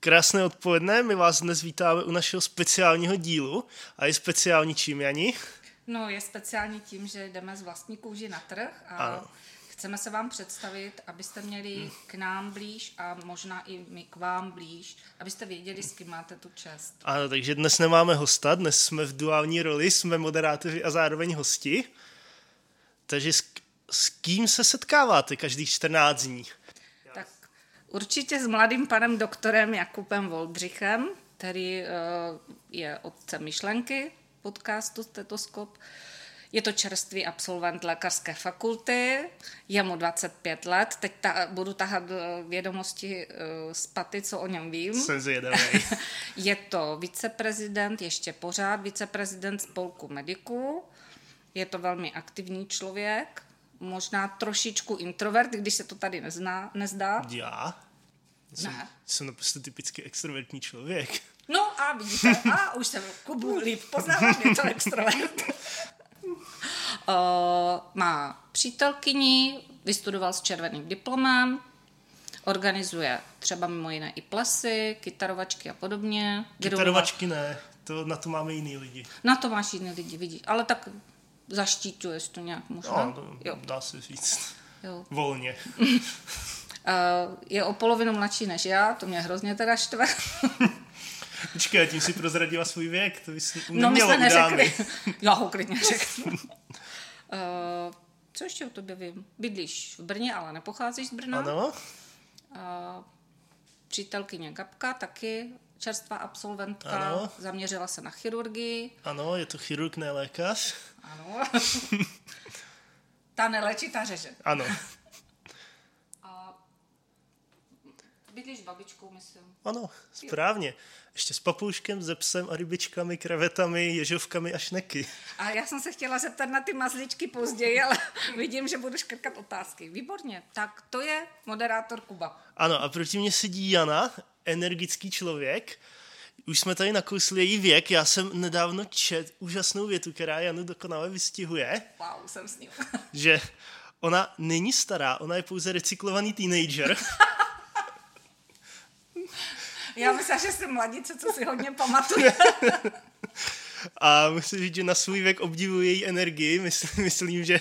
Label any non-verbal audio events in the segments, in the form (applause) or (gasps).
Krásné odpoledne, my vás dnes vítáme u našeho speciálního dílu. A je speciální čím, Jani? No, je speciální tím, že jdeme z vlastní kůži na trh a ano. Chceme se vám představit, abyste měli k nám blíž a možná i my k vám blíž, abyste věděli, s kým máte tu čest. Ano, takže dnes nemáme hosta, dnes jsme v duální roli, jsme moderátoři a zároveň hosti. Takže s, s kým se setkáváte každých 14 dní? Tak určitě s mladým panem doktorem Jakubem Voldřichem, který uh, je otcem myšlenky podcastu Stetoskop. Je to čerstvý absolvent lékařské fakulty, je mu 25 let, teď ta, budu tahat eh, vědomosti uh, z paty, co o něm vím. Jsem zvědavý. (laughs) je to viceprezident, ještě pořád viceprezident spolku mediků, je to velmi aktivní člověk, možná trošičku introvert, když se to tady nezná, nezdá. Já? Jsem, ne. jsem naprosto typicky extrovertní člověk. No a vidíte, a už jsem Kubu líp poznávám, je to extrovert. (laughs) uh, má přítelkyni, vystudoval s červeným diplomem, organizuje třeba mimo jiné i plesy, kytarovačky a podobně. Kytarovačky ne, to, na to máme jiný lidi. Na to máš jiný lidi, vidíš, ale tak zaštítuješ to nějak možná. No, jo. dá se říct. Jo. Volně. je o polovinu mladší než já, to mě hrozně teda štve. (laughs) Počkej, tím si prozradila svůj věk, to bys No my jsme neřekli. (laughs) Já ho klidně řeknu. uh, (laughs) co ještě o tobě vím? Bydlíš v Brně, ale nepocházíš z Brna. Ano. Uh, přítelkyně Gabka, taky čerstvá absolventka, ano. zaměřila se na chirurgii. Ano, je to chirurg, ne lékař. Ano. (laughs) ta nelečí, ta řeže. Ano. A bydlíš s babičkou, myslím. Ano, správně. Ještě s papouškem, ze psem a rybičkami, krevetami, ježovkami a šneky. A já jsem se chtěla zeptat na ty mazličky později, ale (laughs) vidím, že budu škrkat otázky. Výborně. Tak to je moderátor Kuba. Ano, a proti mě sedí Jana, energický člověk. Už jsme tady nakousli její věk. Já jsem nedávno čet úžasnou větu, která Janu dokonale vystihuje. Wow, jsem s ním. (laughs) že ona není stará, ona je pouze recyklovaný teenager. (laughs) Já myslím, že jsem mladice, co si hodně pamatuje. A musím říct, že na svůj věk obdivuji její energii. Myslím, myslím že,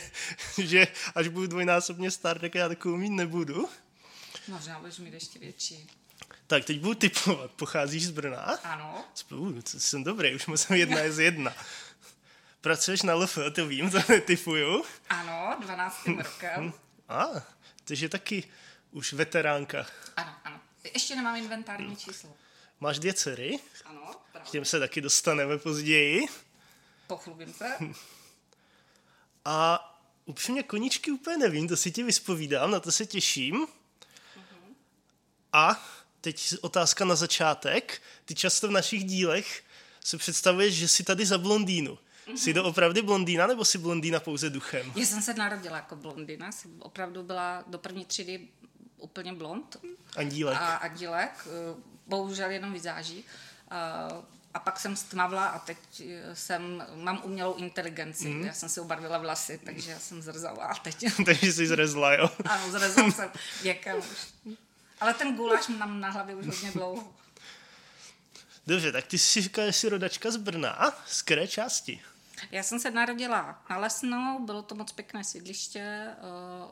že až budu dvojnásobně star, tak já takovou mít nebudu. Možná budeš mít ještě větší. Tak, teď budu typovat. Pocházíš z Brna? Ano. Uh, jsem dobrý, už musím jedna z jedna. Pracuješ na LF, to vím, to netypuju. Ano, 12. rokem. A, takže taky už veteránka. Ano, ano. Ještě nemám inventární číslo. Máš dvě dcery? Ano, pravda. K těm se taky dostaneme později. Pochlubím se. (laughs) A upřímně koničky úplně nevím, to si ti vyspovídám, na to se těším. Uh-huh. A teď otázka na začátek. Ty často v našich dílech se představuješ, že jsi tady za blondýnu. Mm-hmm. Jsi to opravdu blondýna, nebo jsi blondýna pouze duchem? Já jsem se narodila jako blondýna, jsem opravdu byla do první třídy úplně blond. Andílek. A andílek, eh, bohužel jenom vyzáží. A, a pak jsem stmavla a teď eh, jsem, mám umělou inteligenci. Mm. Já jsem si ubarvila vlasy, takže já jsem zrzala a teď... (laughs) takže jsi zrezla, jo? (laughs) ano, zrezla jsem věkem už. Ale ten guláš mám na hlavě už hodně dlouho. Dobře, tak ty jsi říkala, že jsi rodačka z Brna. Z které části? Já jsem se narodila na Lesnou, bylo to moc pěkné sídliště eh,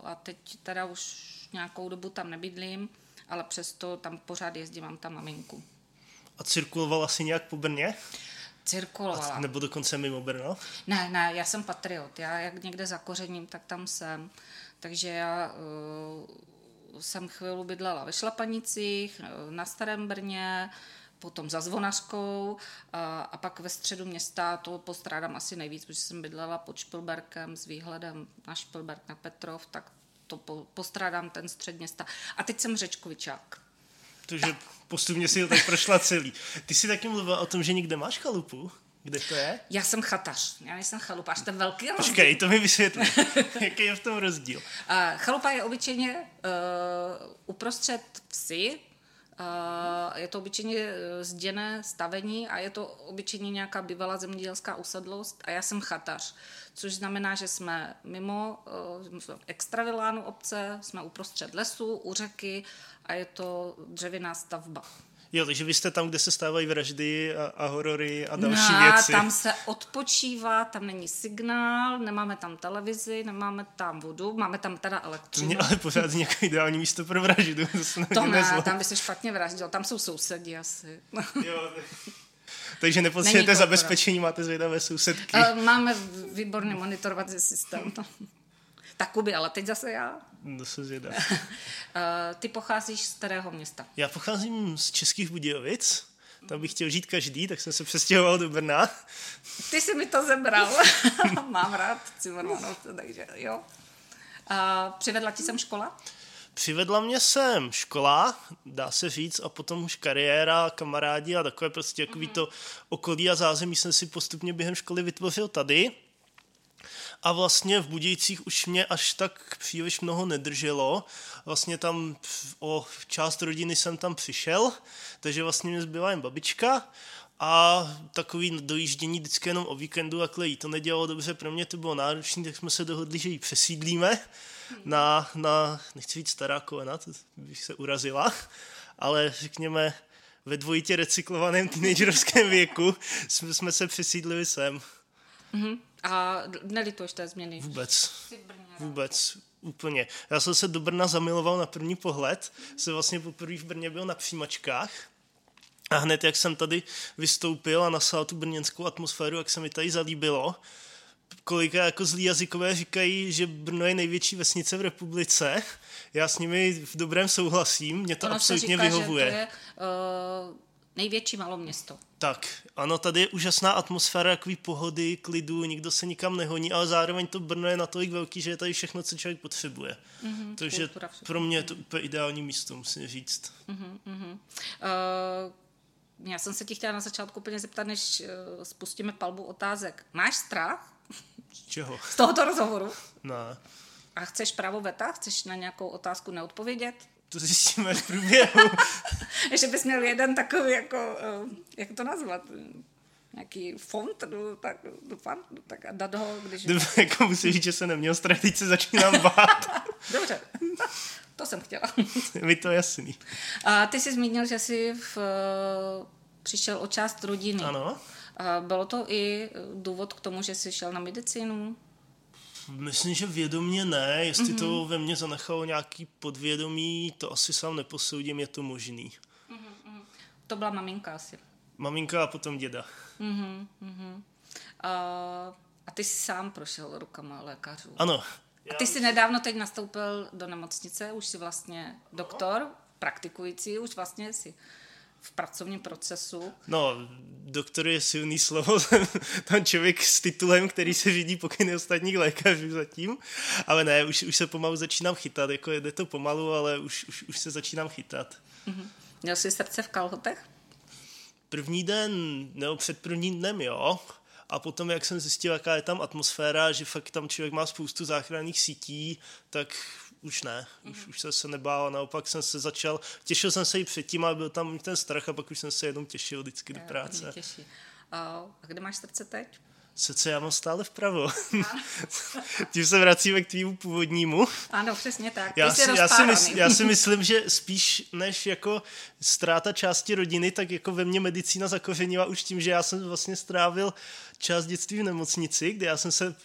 a teď teda už nějakou dobu tam nebydlím, ale přesto tam pořád jezdím, mám tam maminku. A cirkulovala jsi nějak po Brně? Cirkulovala. A nebo dokonce mimo Brno? Ne, ne, já jsem patriot. Já jak někde zakořením, tak tam jsem. Takže já uh, jsem chvíli bydlela ve Šlapanicích, eh, na Starém Brně, potom za Zvonařkou a, a pak ve středu města to postrádám asi nejvíc, protože jsem bydlela pod Špilberkem s výhledem na Špilberk, na Petrov, tak to po, postrádám ten střed města. A teď jsem řečkovičák. Takže postupně si ho tak prošla celý. Ty jsi taky mluvila o tom, že někde máš chalupu? Kde to je? Já jsem chatař, já nejsem chalupář, to je velký rozdíl. Počkej, to mi vysvětli. (laughs) Jaký je v tom rozdíl? Uh, chalupa je obyčejně uh, uprostřed vsi, Je to obyčejně eh, zděné stavení a je to obyčejně nějaká bývalá zemědělská usedlost a já jsem chatař, což znamená, že jsme mimo eh, extravilánu obce, jsme uprostřed lesu, u řeky a je to dřevěná stavba. Jo, takže vy jste tam, kde se stávají vraždy a, a horory a další no, věci. tam se odpočívá, tam není signál, nemáme tam televizi, nemáme tam vodu, máme tam teda elektřinu. Mě ale pořád nějaké ideální místo pro vraždu. To, to ne, tam by se špatně vraždil, tam jsou sousedi asi. jo, (laughs) takže nepotřebujete zabezpečení, máte zvědavé sousedky. Máme výborný monitorovací systém. Takuby, ale teď zase já. To se zvědá. (laughs) Ty pocházíš z kterého města? Já pocházím z Českých Budějovic. Tam bych chtěl žít každý, tak jsem se přestěhoval do Brna. (laughs) Ty jsi mi to zebral. (laughs) Mám rád Cimrmanovce, takže jo. A přivedla ti sem škola? Přivedla mě sem škola, dá se říct, a potom už kariéra, kamarádi a takové prostě takový mm-hmm. to okolí a zázemí jsem si postupně během školy vytvořil tady a vlastně v Budějcích už mě až tak příliš mnoho nedrželo. Vlastně tam o část rodiny jsem tam přišel, takže vlastně mě zbyla jen babička a takový dojíždění vždycky jenom o víkendu, takhle jí to nedělalo dobře, pro mě to bylo náročné, tak jsme se dohodli, že ji přesídlíme na, na nechci říct stará kolena, to bych se urazila, ale řekněme ve dvojitě recyklovaném teenagerovském věku jsme, jsme se přesídlili sem. Mm-hmm. A nelituješ té změny? Vůbec. Vůbec. Úplně. Já jsem se do Brna zamiloval na první pohled. Jsem vlastně poprvé v Brně byl na přijímačkách. A hned, jak jsem tady vystoupil a nasál tu brněnskou atmosféru, jak se mi tady zalíbilo, kolika jako zlí jazykové říkají, že Brno je největší vesnice v republice. Já s nimi v dobrém souhlasím, mě to ono absolutně říká, vyhovuje. Že to je, uh největší malo město. Tak, ano, tady je úžasná atmosféra, takový pohody, klidu, nikdo se nikam nehoní, ale zároveň to Brno je natolik velký, že je tady všechno, co člověk potřebuje. Mm-hmm, Takže pro mě je to úplně ideální místo, musím říct. Mm-hmm, mm-hmm. Uh, já jsem se ti chtěla na začátku úplně zeptat, než uh, spustíme palbu otázek. Máš strach? Z čeho? Z tohoto rozhovoru? Ne. A chceš právo veta? Chceš na nějakou otázku neodpovědět? To zjistíme v průběhu. (laughs) Ještě bys měl jeden takový, jako, eh, jak to nazvat, nějaký fond, no, tak, doufám, no, tak a dát ho, když... Dobře, (laughs) jako musím říct, že se neměl strach, teď se začínám bát. (laughs) Dobře, to jsem chtěla. mi to jasný. A ty jsi zmínil, že jsi v, přišel o část rodiny. Ano. A bylo to i důvod k tomu, že jsi šel na medicínu? Myslím, že vědomě ne. Jestli mm-hmm. to ve mně zanechalo nějaký podvědomí, to asi sám neposoudím, je to možný. Mm-hmm. To byla maminka asi. Maminka a potom děda. Mm-hmm. Mm-hmm. A, a ty jsi sám prošel rukama lékařů. Ano. A ty jsi nedávno teď nastoupil do nemocnice, už jsi vlastně doktor, praktikující, už vlastně si v pracovním procesu? No, doktor je silný slovo, (laughs) tam člověk s titulem, který se řídí pokyny ostatních lékařů zatím, ale ne, už, už se pomalu začínám chytat, jako jde to pomalu, ale už, už, už se začínám chytat. Mm-hmm. Měl jsi srdce v kalhotech? První den, nebo před prvním dnem, jo. A potom, jak jsem zjistil, jaká je tam atmosféra, že fakt tam člověk má spoustu záchranných sítí, tak už ne, už, mm-hmm. už jsem se nebál, naopak jsem se začal, těšil jsem se i předtím, ale byl tam ten strach a pak už jsem se jenom těšil vždycky do práce. Těší. A kde máš srdce teď? Mám stále vpravo. Tím se vracíme k tvýmu původnímu. Ano, přesně tak. Já si, já, si mysl, já si myslím, že spíš než jako ztráta části rodiny, tak jako ve mně medicína zakořenila už tím, že já jsem vlastně strávil část dětství v nemocnici, kde já jsem se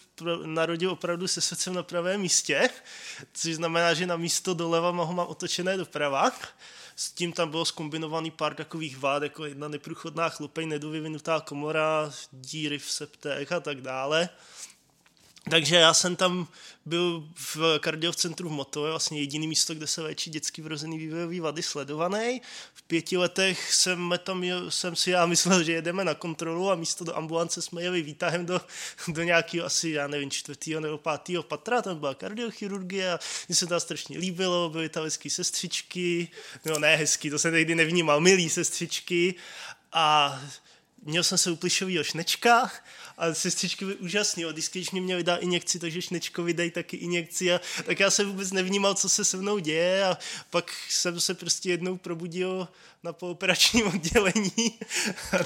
narodil opravdu se srdcem na pravém místě, což znamená, že na místo doleva ho mám otočené doprava. S tím tam bylo skombinovaný pár takových vád, jako jedna neprůchodná chlupej, nedovyvinutá komora, díry v septech a tak dále. Takže já jsem tam byl v kardiovcentru v Motové, vlastně jediný místo, kde se léčí dětský vrozený vývojový vady sledovaný. V pěti letech jsem, tam, jsem si já myslel, že jedeme na kontrolu a místo do ambulance jsme jeli výtahem do, do nějakého asi, já nevím, čtvrtého nebo pátého patra, tam byla kardiochirurgie a mně se to strašně líbilo, byly tam hezký sestřičky, no ne hezký, to jsem tehdy nevnímal, milý sestřičky a měl jsem se u plišového šnečka a sestřičky byly úžasný. A vždycky, když mě měli dát injekci, takže šnečkovi dají taky injekci. A, tak já jsem vůbec nevnímal, co se se mnou děje a pak jsem se prostě jednou probudil na pooperačním (laughs) oddělení.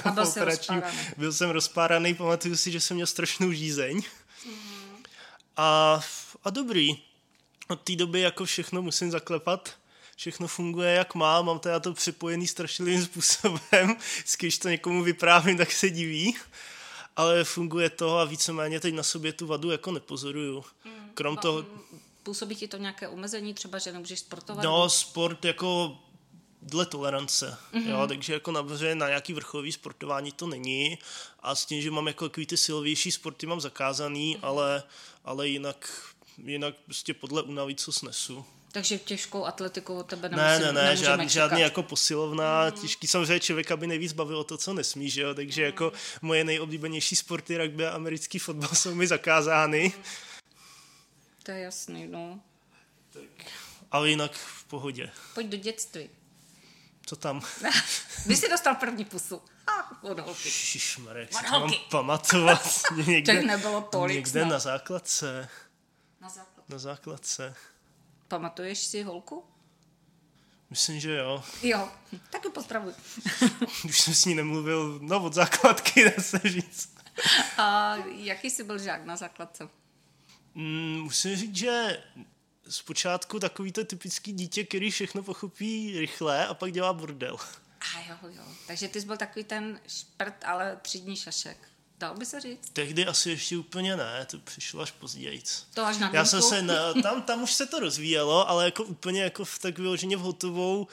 A byl, pooperačním, byl jsem rozpáraný, pamatuju si, že jsem měl strašnou žízeň. Mm-hmm. A, a dobrý. Od té doby jako všechno musím zaklepat všechno funguje jak má, mám teda to připojený strašlivým (laughs) způsobem, když to někomu vyprávím, tak se diví, ale funguje to a víceméně teď na sobě tu vadu jako nepozoruju. Hmm. Krom toho... Působí ti to nějaké omezení, třeba, že nemůžeš sportovat? No, sport jako dle tolerance, mm-hmm. jo, takže jako na, na nějaký vrcholový sportování to není a s tím, že mám jako takový ty silovější sporty mám zakázaný, mm-hmm. ale, ale jinak, jinak prostě podle únavy, co snesu. Takže těžkou atletikou od tebe nemusím, Ne, ne, ne, žádný, žádný jako posilovna, mm. těžký samozřejmě člověk, aby nejvíc bavilo to, co nesmí, že jo, takže mm. jako moje nejoblíbenější sporty, rugby a americký fotbal (laughs) jsou mi zakázány. Mm. To je jasný, no. Tak, ale jinak v pohodě. Pojď do dětství. Co tam? (laughs) Kdy jsi dostal první pusu? Ah, od holky. Šišmarek, mám pamatovat. (laughs) někde, nebylo tolik Někde snad. na základce. Na základce. Na základce. Pamatuješ si holku? Myslím, že jo. Jo, tak ji pozdravuj. (laughs) Už jsem s ní nemluvil, no od základky, (laughs) dá se říct. A jaký jsi byl žák na základce? Mm, musím říct, že zpočátku takový to typický dítě, který všechno pochopí rychle a pak dělá bordel. A jo, jo. Takže ty jsi byl takový ten šprt, ale třídní šašek. Dal by se říct? Tehdy asi ještě úplně ne, to přišlo až později. To až na Já jsem se, na, tam, tam už se to rozvíjelo, ale jako úplně jako v tak vyloženě v hotovou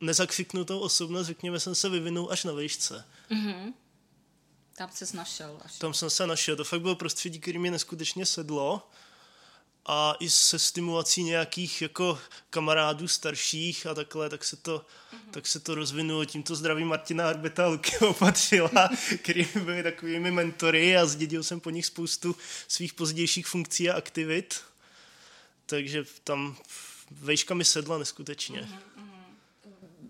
nezakřiknutou osobnost, řekněme, jsem se vyvinul až na výšce. Mm-hmm. Tam se našel až. Tam jsem se našel, to fakt bylo prostředí, které mě neskutečně sedlo a i se stimulací nějakých jako kamarádů starších a takhle, tak se to, mm-hmm. tak se to rozvinulo. Tímto zdravím Martina Arbeta a Luky (laughs) opatřila, který byli takovými mentory a zdědil jsem po nich spoustu svých pozdějších funkcí a aktivit. Takže tam vejška mi sedla neskutečně. Mm-hmm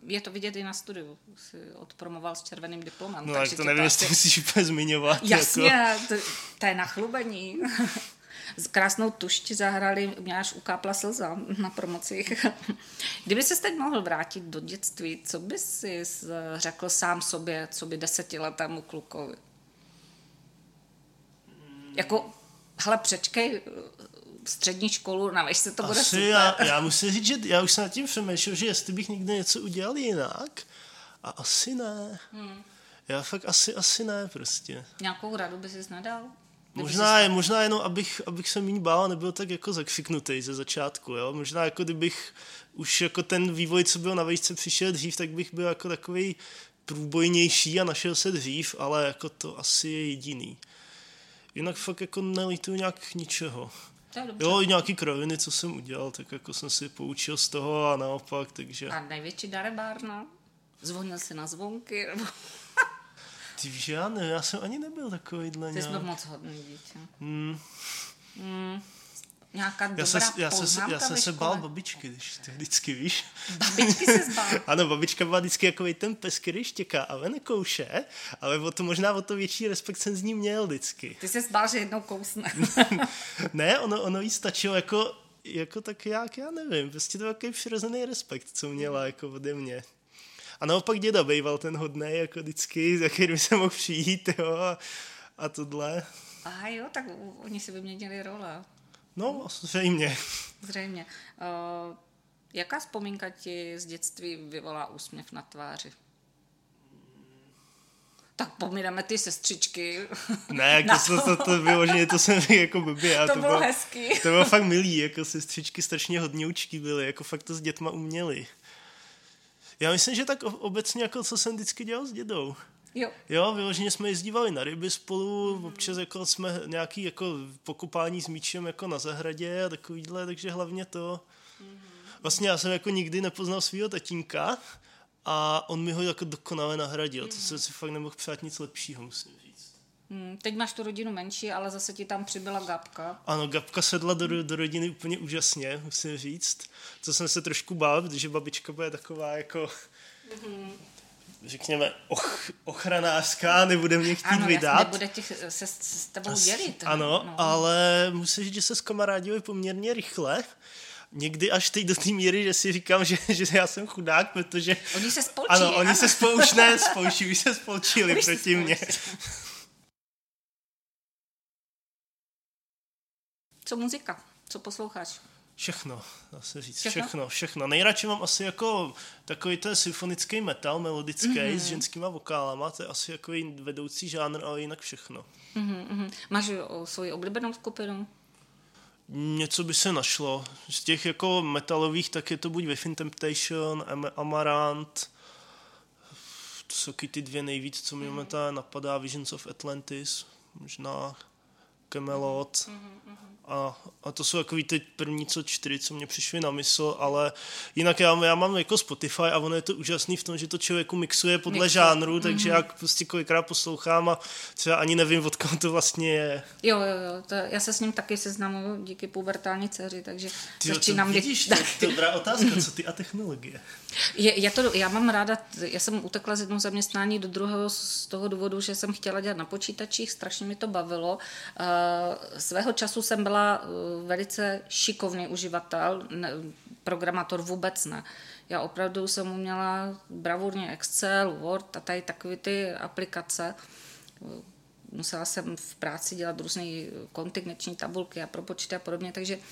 je to vidět i na studiu. Jsi odpromoval s červeným diplomem. No, tak to nevím, jestli asi... musíš úplně zmiňovat. Jasně, jako... to, to je nachlubení. (laughs) s krásnou tušť zahrali, mě až ukápla slza na promocích. (laughs) Kdyby se teď mohl vrátit do dětství, co by si řekl sám sobě, co by desetiletému klukovi? Jako, hele, přečkej eh, střední školu, na se to bude Asi super. Já, já musím říct, že já už jsem nad tím přemýšlel, že jestli bych někdy něco udělal jinak, a asi ne. Hmm. Já fakt asi, asi ne prostě. Nějakou radu by si nedal? Možná, je, možná jenom, abych, abych se méně bál a nebyl tak jako zakřiknutý ze začátku, jo. Možná jako kdybych už jako ten vývoj, co byl na vejšce, přišel dřív, tak bych byl jako takový průbojnější a našel se dřív, ale jako to asi je jediný. Jinak fakt jako nelituju nějak ničeho. Jo, i nějaký kraviny, co jsem udělal, tak jako jsem si poučil z toho a naopak, takže... A největší darebárna? Zvonil si na zvonky? Ty víš, já ne, já jsem ani nebyl takovýhle Ty jsi byl moc hodný dítě. Hmm. Hmm. Nějaká dobrá já jsem, já jsem, já jsem se bál babičky, když to vždycky víš. Babičky se zbál. (laughs) ano, babička byla vždycky jako ten pes, který štěká a nekouše, ale o to možná o to větší respekt jsem z ní měl vždycky. Ty se zbál, že jednou kousne. (laughs) ne, ono, ono jí stačilo jako, jako tak jak, já nevím, prostě to takový přirozený respekt, co měla jako ode mě. A naopak děda býval ten hodný, jako vždycky, za kterým se mohl přijít, jo, a, a tohle. A jo, tak oni si vyměnili role. No, zřejmě. Zřejmě. Uh, jaká vzpomínka ti z dětství vyvolá úsměv na tváři? tak pomineme ty sestřičky. Ne, jako to, to, to, to vyloženě, to jsem jako blbě. To, to bylo hezký. To bylo fakt milý, jako sestřičky strašně hodňoučky byly, jako fakt to s dětma uměli. Já myslím, že tak obecně jako co jsem vždycky dělal s dědou. Jo. Jo, vyloženě jsme jezdívali na ryby spolu, mm. občas jako jsme nějaký jako pokopání s míčem jako na zahradě a takovýhle, takže hlavně to. Mm. Vlastně já jsem jako nikdy nepoznal svého tatínka a on mi ho jako dokonale nahradil, mm. to se si fakt nemohl přát nic lepšího, musím. Hmm, teď máš tu rodinu menší, ale zase ti tam přibyla Gabka. Ano, Gabka sedla do, do rodiny úplně úžasně, musím říct. Co jsem se trošku bál, protože babička bude taková jako... Mm-hmm řekněme, och, ochranářská, nebude mě chtít ano, vydat. Ano, nebude těch se, s tebou dělit. Ano, no. ale musím říct, že se skamarádili poměrně rychle. Někdy až teď do té míry, že si říkám, že, že já jsem chudák, protože... Oni se spolčí. Ano, oni ano. se spolu, už ne spolčí, už se spolčili už proti mně. Co muzika? Co posloucháš? Všechno, dá se říct, všechno? všechno, všechno. Nejradši mám asi jako takový ten symfonický metal, melodický, mm-hmm. s ženskýma vokálama, to je asi jako vedoucí žánr, ale jinak všechno. Mm-hmm. Máš o svoji oblíbenou skupinu? Něco by se našlo. Z těch jako metalových, tak je to buď Within Temptation, Amarant, to jsou ty dvě nejvíc, co mi momentálně napadá, Visions of Atlantis, možná Camelot. Mm-hmm. A, a to jsou takový ty první co čtyři, co mě přišly na mysl, ale jinak já, já mám jako Spotify a ono je to úžasný v tom, že to člověku mixuje podle Mixu. žánru, takže mm-hmm. já prostě kolikrát poslouchám a třeba ani nevím, od koho to vlastně je. Jo, jo, jo, to, já se s ním taky seznamuju díky pubertální dceři, takže ty, začínám... Vidíš, (laughs) dobrá otázka, co ty a technologie? Je, já, to, já mám ráda, já jsem utekla z jednoho zaměstnání do druhého z toho důvodu, že jsem chtěla dělat na počítačích, strašně mi to bavilo. Uh, svého času jsem byla uh, velice šikovný uživatel, ne, programátor vůbec ne. Já opravdu jsem uměla bravurně Excel, Word a tady takové ty aplikace. Musela jsem v práci dělat různé kontignační tabulky a propočty a podobně, takže Uh,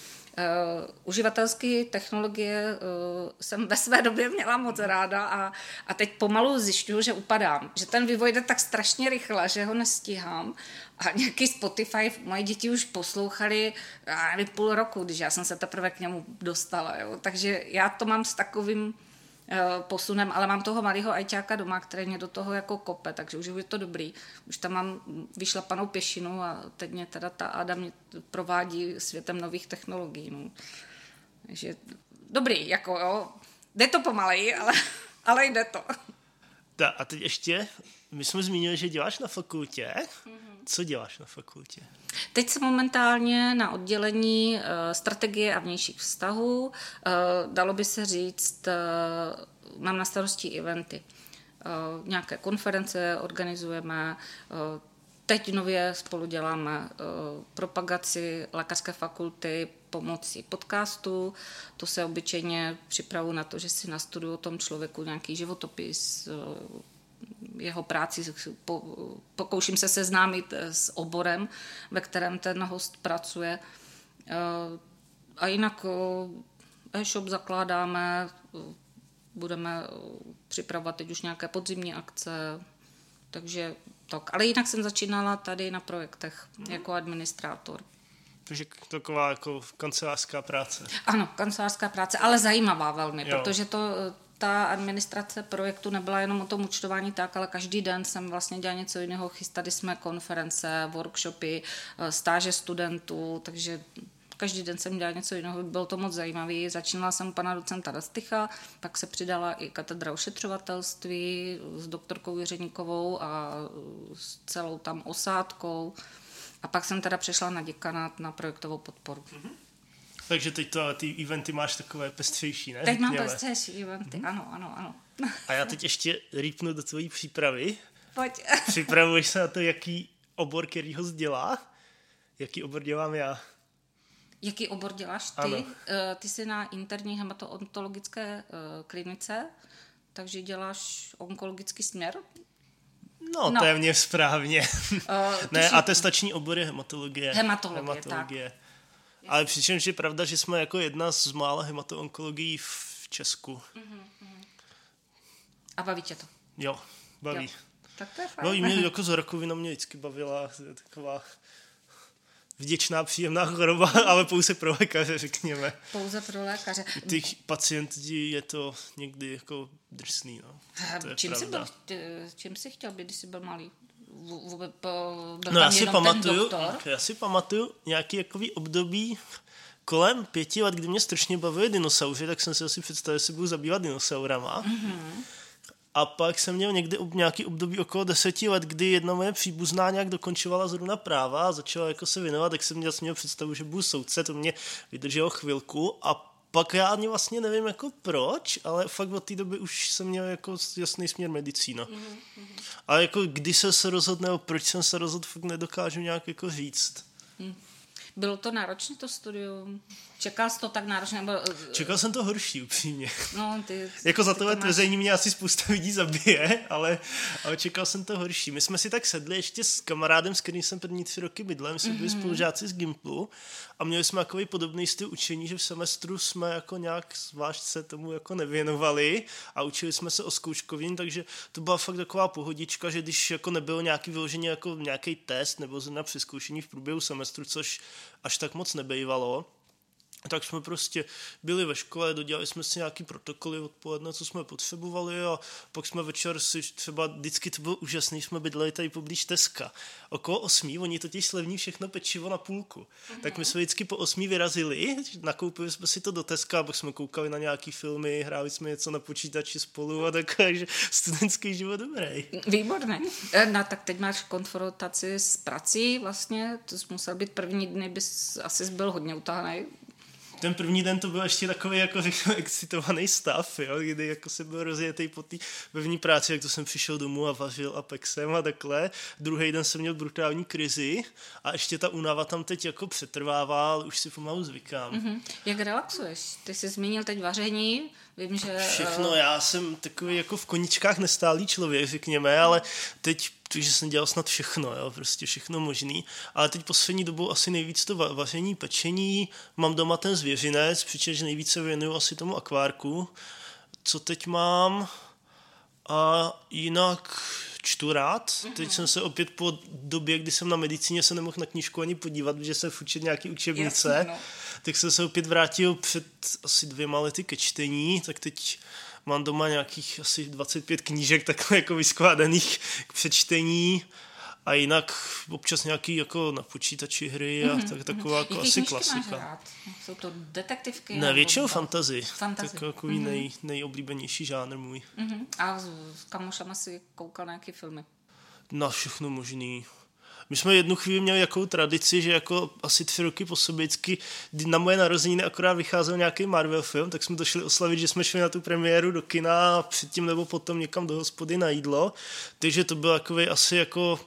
uživatelské technologie uh, jsem ve své době měla moc ráda a, a teď pomalu zjišťuju, že upadám. Že ten vývoj jde tak strašně rychle, že ho nestíhám. A nějaký Spotify moje děti už poslouchali nevím, půl roku, když já jsem se teprve k němu dostala. Jo. Takže já to mám s takovým Eh, posunem, ale mám toho malého ajťáka doma, který mě do toho jako kope, takže už je to dobrý. Už tam mám vyšlapanou pěšinu a teď mě teda ta Ada mě provádí světem nových technologií. No. Takže dobrý, jako jo, jde to pomalej, ale, (laughs) ale jde to. Ta, a teď ještě, my jsme zmínili, že děláš na fakultě. Mm-hmm. Co děláš na fakultě? Teď jsem momentálně na oddělení uh, strategie a vnějších vztahů. Uh, dalo by se říct, uh, mám na starosti eventy. Nějaké konference organizujeme, Teď nově spolu děláme propagaci lékařské fakulty pomocí podcastu. To se obyčejně připravu na to, že si nastuduju o tom člověku nějaký životopis, jeho práci, pokouším se seznámit eh, s oborem, ve kterém ten host pracuje. Eh, a jinak eh, e-shop zakládáme, budeme připravovat teď už nějaké podzimní akce, takže tak. Ale jinak jsem začínala tady na projektech hmm. jako administrátor. Takže taková jako kancelářská práce. Ano, kancelářská práce, ale zajímavá velmi, jo. protože to ta administrace projektu nebyla jenom o tom účtování tak, ale každý den jsem vlastně dělala něco jiného. Chystali jsme konference, workshopy, eh, stáže studentů, takže každý den jsem dělala něco jiného, bylo to moc zajímavé. Začínala jsem u pana docenta Rastycha, pak se přidala i katedra ošetřovatelství s doktorkou Jiřeníkovou a s celou tam osádkou. A pak jsem teda přešla na děkanát na projektovou podporu. Mm-hmm. Takže teď to, ty eventy máš takové pestřejší, ne? Teď mám pestřejší eventy, mm-hmm. ano, ano, ano. A já teď ještě rýpnu do tvojí přípravy. Pojď. (laughs) Připravuješ se na to, jaký obor, který ho dělá? Jaký obor dělám já? Jaký obor děláš ty? Ano. Eh, ty jsi na interní hematoontologické eh, klinice, takže děláš onkologický směr? No, no. téměř správně. Uh, (laughs) ne, jsi... atestační obor je hematologie. Hematologie, hematologie. tak. Ale přičemž je pravda, že jsme jako jedna z mála hematoonkologií v Česku. Mm-hmm. A baví tě to? Jo, baví. Jo. Tak to je fajn. Baví mě, (laughs) jako z rakovina mě vždycky bavila taková vděčná, příjemná choroba, (laughs) ale pouze pro lékaře, řekněme. Pouze pro lékaře. Těch pacientů je to někdy jako drsný, no. To je čím, jsi byl, čím jsi chtěl být, když jsi byl malý? Vůbec byl no já si pamatuju, já si pamatuju nějaký jakový období kolem pěti let, kdy mě strašně bavily dinosauři, tak jsem si asi představil, že se budu zabývat dinosaurama. Mm-hmm. A pak jsem měl někdy nějaký období okolo deseti let, kdy jedna moje příbuzná nějak dokončovala zrovna práva a začala jako se věnovat, tak jsem měl, měl představu, že budu soudce, to mě vydrželo chvilku a pak já ani vlastně nevím jako proč, ale fakt od té doby už jsem měl jako jasný směr medicína. Mm-hmm. A jako kdy jsem se rozhodl, nebo proč jsem se rozhodl, fakt nedokážu nějak jako říct. Mm. Bylo to náročné to studium? Čekal jsi to tak náročně? Nebo... Eh, Čekal jsem to horší, upřímně. No, ty, (laughs) jako za tohle tvrzení mě asi spousta lidí zabije, ale, ale čekal jsem to horší. My jsme si tak sedli ještě s kamarádem, s kterým jsem první tři roky bydlel, my jsme byli mm-hmm. spolužáci z Gimplu a měli jsme takový podobný styl učení, že v semestru jsme jako nějak zvlášť se tomu jako nevěnovali a učili jsme se o zkouškovým, takže to byla fakt taková pohodička, že když jako nebylo nějaký vyložený jako nějaký test nebo na přeskoušení v průběhu semestru, což až tak moc nebejvalo, tak jsme prostě byli ve škole, dodělali jsme si nějaký protokoly odpoledne, co jsme potřebovali a pak jsme večer si třeba, vždycky to bylo úžasný, jsme bydleli tady poblíž Teska. Okolo osmí, oni totiž slevní všechno pečivo na půlku. Uh-huh. Tak my jsme vždycky po osmí vyrazili, nakoupili jsme si to do Teska pak jsme koukali na nějaký filmy, hráli jsme něco na počítači spolu a tak, že studentský život dobrý. Výborné. E, no tak teď máš konfrontaci s prací vlastně, to jsi musel být první dny, bys asi byl hodně utahaný ten první den to byl ještě takový, jako řeknu, (laughs) excitovaný stav, jo, kdy jako se byl rozjetý po té pevní práci, jak to jsem přišel domů a vařil Apexem a takhle. Druhý den jsem měl brutální krizi a ještě ta únava tam teď jako přetrvává, ale už si pomalu zvykám. Mm-hmm. Jak relaxuješ? Ty jsi zmínil teď vaření, Vím, že... Všechno, eh, já jsem takový jako v koničkách nestálý člověk, řekněme, ale teď že jsem dělal snad všechno, jo, prostě všechno možný. Ale teď poslední dobou asi nejvíc to vaření, pečení, mám doma ten zvěřinec, přičemž nejvíce věnuju asi tomu akvárku. Co teď mám? A jinak čtu rád. Teď jsem se opět po době, kdy jsem na medicíně se nemohl na knížku ani podívat, protože jsem učit nějaký učebnice, Jasně, no. tak jsem se opět vrátil před asi dvěma lety ke čtení, tak teď mám doma nějakých asi 25 knížek takhle jako vyskládaných k přečtení a jinak občas nějaký jako na počítači hry a mm-hmm, tak, taková mm-hmm. jako asi klasika. Máš rád? Jsou to detektivky? Ne, většinou fantazy. fantazy. Tak jako mm-hmm. nej, nejoblíbenější žánr můj. Mm-hmm. A s kamošama si koukal na nějaké filmy? Na všechno možný. My jsme jednu chvíli měli jakou tradici, že jako asi tři roky po sobě vždycky na moje narozeniny akorát vycházel nějaký Marvel film, tak jsme to šli oslavit, že jsme šli na tu premiéru do kina a předtím nebo potom někam do hospody na jídlo. Takže to byl takový asi jako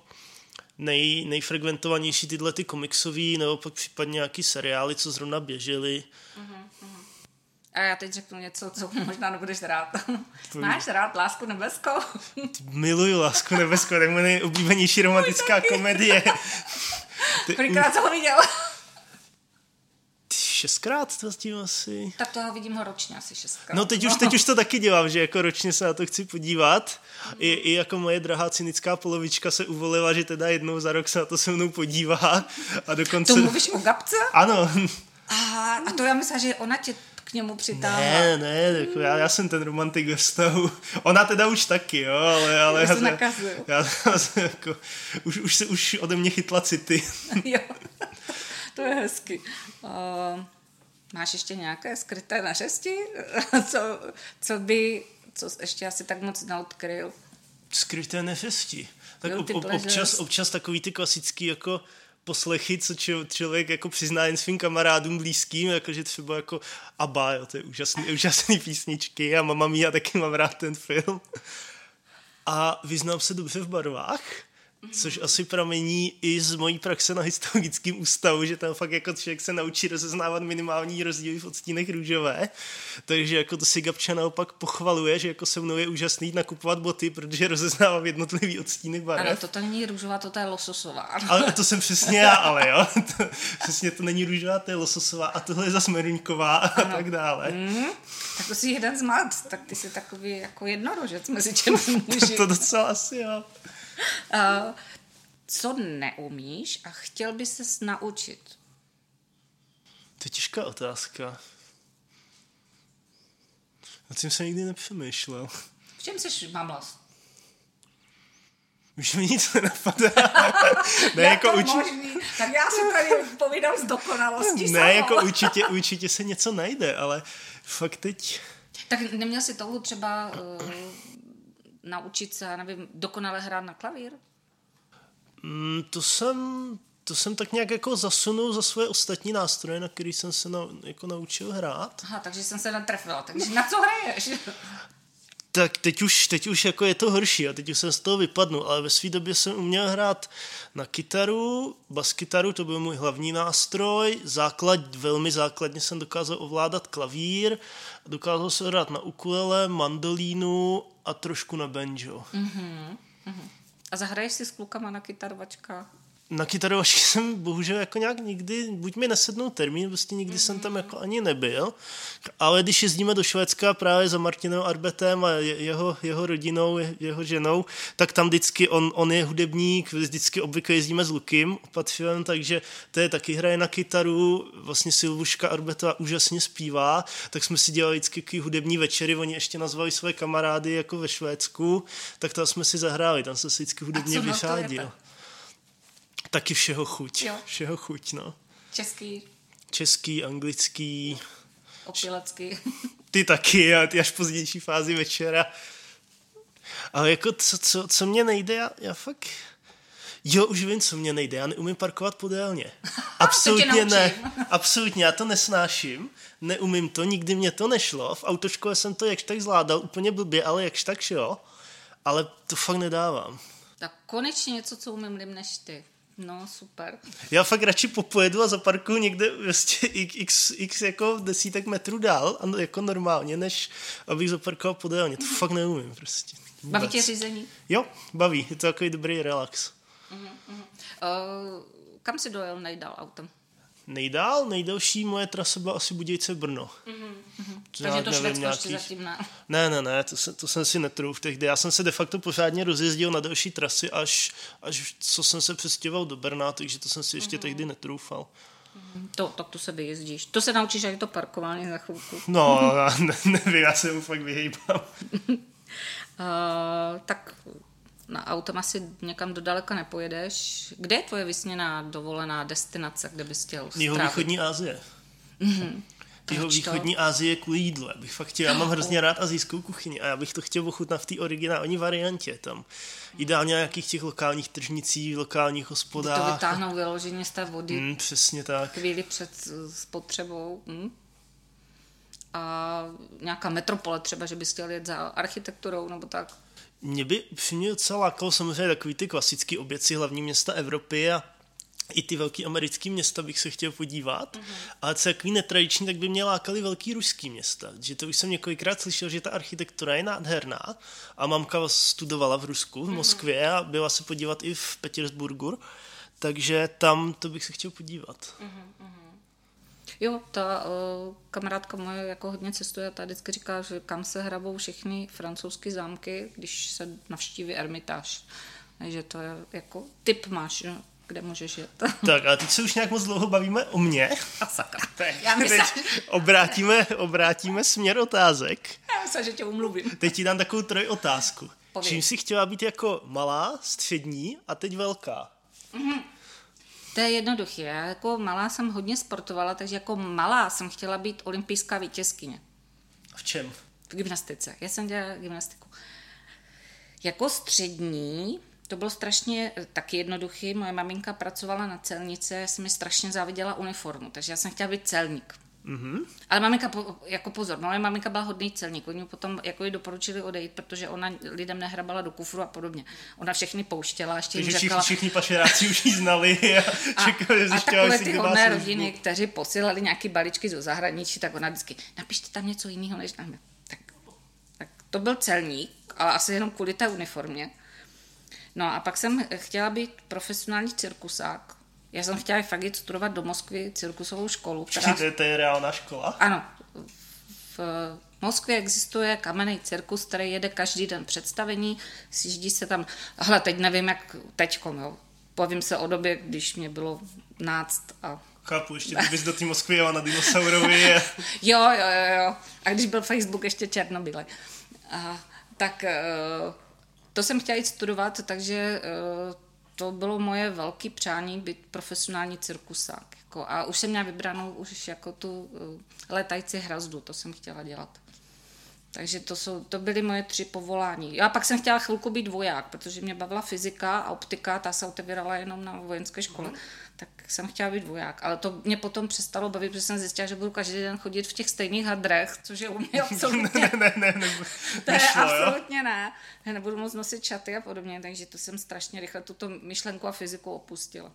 nej, nejfrekventovanější tyhle ty komiksový, nebo pak případně nějaký seriály, co zrovna běžely. Uh-huh, uh-huh. A já teď řeknu něco, co (laughs) možná nebudeš rád. Máš rád Lásku nebeskou? Miluju Lásku nebeskou, to je moje nejoblíbenější romantická komedie. (laughs) Kolikrát jsem ho viděl? Šestkrát to tím asi. Tak toho vidím ho ročně asi šestkrát. No teď, no. Už, teď už to taky dělám, že jako ročně se na to chci podívat. I, I jako moje drahá cynická polovička se uvolila, že teda jednou za rok se na to se mnou podívá. A dokonce... To mluvíš o Gabce? Ano. A, a to já myslím, že ona tě k němu přitáhla. Ne, ne, jako já, já jsem ten romantik ve vztahu. Ona teda už taky, jo, ale... ale já, já, já, já, jako, už, už se už ode mě chytla city. jo, (laughs) to je hezky. Uh, máš ještě nějaké skryté nařesti? (laughs) co, co by, co ještě asi tak moc neodkryl? Skryté neřesti? Tak ob, ob, občas, občas takový ty klasický jako poslechy, co č- člověk jako přizná jen svým kamarádům blízkým, jakože třeba jako Abba, jo, to je úžasný, úžasný písničky a Mama Mia taky mám rád ten film. A vyznám se dobře v barvách, což asi pramení i z mojí praxe na historickém ústavu, že tam fakt jako člověk se naučí rozeznávat minimální rozdíly v odstínech růžové. Takže jako to si Gabča naopak pochvaluje, že jako se mnou je úžasný nakupovat boty, protože rozeznávám jednotlivý odstínek barev. Ano, to není růžová, to je lososová. Ale to jsem (laughs) přesně já, ale jo. To, přesně to není růžová, to je lososová a tohle je zase merinková a ano. tak dále. Mm, tak to si jeden z mat, tak ty jsi takový jako jednorožec mezi těmi (laughs) muži. to docela asi jo. Uh, (laughs) co neumíš a chtěl by ses naučit? To je těžká otázka. Na tím jsem nikdy nepřemýšlel. V čem jsi mamlas? Už mi nic nenapadá. (laughs) ne, jako to určitě... možný? Tak já si tady povídám z dokonalosti Ne, samo. jako určitě, určitě se něco najde, ale fakt teď... Tak neměl si touhu třeba uh, naučit se, nevím, dokonale hrát na klavír? Mm, to jsem to jsem tak nějak jako zasunul za svoje ostatní nástroje, na který jsem se na, jako naučil hrát. Aha, takže jsem se natrefila. Takže na co hraješ? (laughs) tak teď už, teď už jako je to horší a teď už jsem z toho vypadnul, ale ve své době jsem uměl hrát na kytaru, baskytaru, to byl můj hlavní nástroj, základ, velmi základně jsem dokázal ovládat klavír, dokázal jsem hrát na ukulele, mandolínu a trošku na banjo. Mm-hmm. A zahraješ si s klukama na kytarovačkách? Na kytarovačky (laughs) jsem bohužel jako nějak nikdy, buď mi nesednul termín, prostě nikdy mm-hmm. jsem tam jako ani nebyl, ale když jezdíme do Švédska právě za Martinem Arbetem a jeho, jeho rodinou, jeho ženou, tak tam vždycky on, on je hudebník, vždycky obvykle jezdíme s Lukim Patfilem, takže to je taky hraje na kytaru, vlastně Silvuška Arbeta úžasně zpívá, tak jsme si dělali vždycky hudební večery, oni ještě nazvali své kamarády jako ve Švédsku, tak tam jsme si zahráli, tam se si vždycky hudebně vyřádil. Taky všeho chuť. Jo. Všeho chuť, no. Český. Český, anglický. Opilecký. (laughs) Ty taky, a ty až pozdější fázi večera. Ale jako, co, co, co mě nejde, já, já fakt... Jo, už vím, co mě nejde. Já neumím parkovat podélně. (laughs) Absolutně ne. (laughs) Absolutně, já to nesnáším. Neumím to, nikdy mě to nešlo. V autoškole jsem to jakž tak zvládal, úplně blbě, ale jakž tak šlo. Ale to fakt nedávám. Tak konečně něco, co umím líp než ty. No, super. Já fakt radši popojedu a zaparkuju někde vlastně x, x jako desítek metrů dál, jako normálně, než abych zaparkoval podélně. To fakt neumím prostě. Vůbec. Baví tě řízení? Jo, baví. Je to takový dobrý relax. Uh-huh, uh-huh. Uh, kam si dojel nejdál autem? Nejdál, nejdelší moje trasa byla asi Budějce Brno. Mm-hmm. Takže to Švédsko nějakých... zatím ne. Ne, ne, ne, to, se, to jsem si netrův tehdy. Já jsem se de facto pořádně rozjezdil na další trasy, až, až co jsem se přestěhoval do Brna, takže to jsem si ještě mm-hmm. tehdy netroufal. Mhm. To, tak to se vyjezdíš. To se naučíš, jak to parkování za chvilku. No, (laughs) ne, nevím, já se mu fakt vyhýbám. uh, (laughs) tak na autem asi někam do daleka nepojedeš. Kde je tvoje vysněná dovolená destinace, kde bys chtěl strávit? východní Asie. Mm-hmm. Jeho východní Asie kvůli jídlu. Já bych fakt chtěl, já mám hrozně rád azijskou kuchyni a já bych to chtěl ochutnat v té originální variantě. Tam ideálně nějakých těch lokálních tržnicích, lokálních hospodách. To vytáhnou vyloženě z té vody. Mm, přesně tak. Chvíli před spotřebou. Mm. A nějaká metropole třeba, že bys chtěl jet za architekturou nebo tak. Mě by upřímně docela lákalo samozřejmě takový ty klasický oběci hlavní města Evropy a i ty velký americký města bych se chtěl podívat, mm-hmm. ale co takový netradiční, tak by mě lákali velký ruský města. Že to už jsem několikrát slyšel, že ta architektura je nádherná a mamka studovala v Rusku, v mhm. Moskvě a byla se podívat i v Petersburgu, takže tam to bych se chtěl podívat. Mm-hmm. Jo, ta uh, kamarádka moje jako hodně cestuje a ta vždycky říká, že kam se hrabou všechny francouzské zámky, když se navštíví Ermitáž. Takže to je jako typ máš, že? Kde můžeš jet. Tak a teď se už nějak moc dlouho bavíme o mně. A sakra. (laughs) Já myslím, teď obrátíme, obrátíme směr otázek. Já myslím, že tě umluvím. Teď ti dám takovou troj otázku. Pověď. Čím jsi chtěla být jako malá, střední a teď velká? Mm-hmm. To je jednoduché. Já jako malá jsem hodně sportovala, takže jako malá jsem chtěla být olympijská vítězkyně. V čem? V gymnastice. Já jsem dělala gymnastiku. Jako střední to bylo strašně eh, taky jednoduchý. Moje maminka pracovala na celnice, já jsem mi strašně záviděla uniformu, takže já jsem chtěla být celník. Mm-hmm. Ale maminka, jako pozor, moje maminka byla hodný celník, oni potom jako ji doporučili odejít, protože ona lidem nehrabala do kufru a podobně. Ona všechny pouštěla, ještě jim řekla... Všichni, všichni pašeráci už ji znali a, (laughs) a čekali, a takové ty hodné rodiny, kteří posílali nějaké balíčky do zahraničí, tak ona vždycky, napište tam něco jiného, než nám. Tak, tak to byl celník, ale asi jenom kvůli té uniformě. No a pak jsem chtěla být profesionální cirkusák. Já jsem chtěla fakt jít studovat do Moskvy cirkusovou školu. Která... To, je, to je reálná škola? Ano. V Moskvě existuje kamenný cirkus, který jede každý den představení, sjíždí se tam, hele, teď nevím, jak teďkom, jo. Povím se o době, když mě bylo náct a Chápu, ještě ty bys do té Moskvy jela na dinosaurovi. (laughs) jo, jo, jo, jo. A když byl Facebook ještě černobílej. A, tak uh, to jsem chtěla jít studovat, takže uh, to bylo moje velké přání být profesionální cirkusák. Jako, a už jsem měla vybranou už jako tu uh, letající hrazdu, to jsem chtěla dělat. Takže to, jsou, to byly moje tři povolání. Já pak jsem chtěla chvilku být voják, protože mě bavila fyzika a optika, ta se otevírala jenom na vojenské škole. Mm. Tak jsem chtěla být voják. Ale to mě potom přestalo bavit, protože jsem zjistila, že budu každý den chodit v těch stejných hadrech, což je u mě (laughs) absolutně... ne, ne, ne, ne, to je nešlo, absolutně jo? ne. Nebudu moc nosit čaty a podobně, takže to jsem strašně rychle tuto myšlenku a fyziku opustila.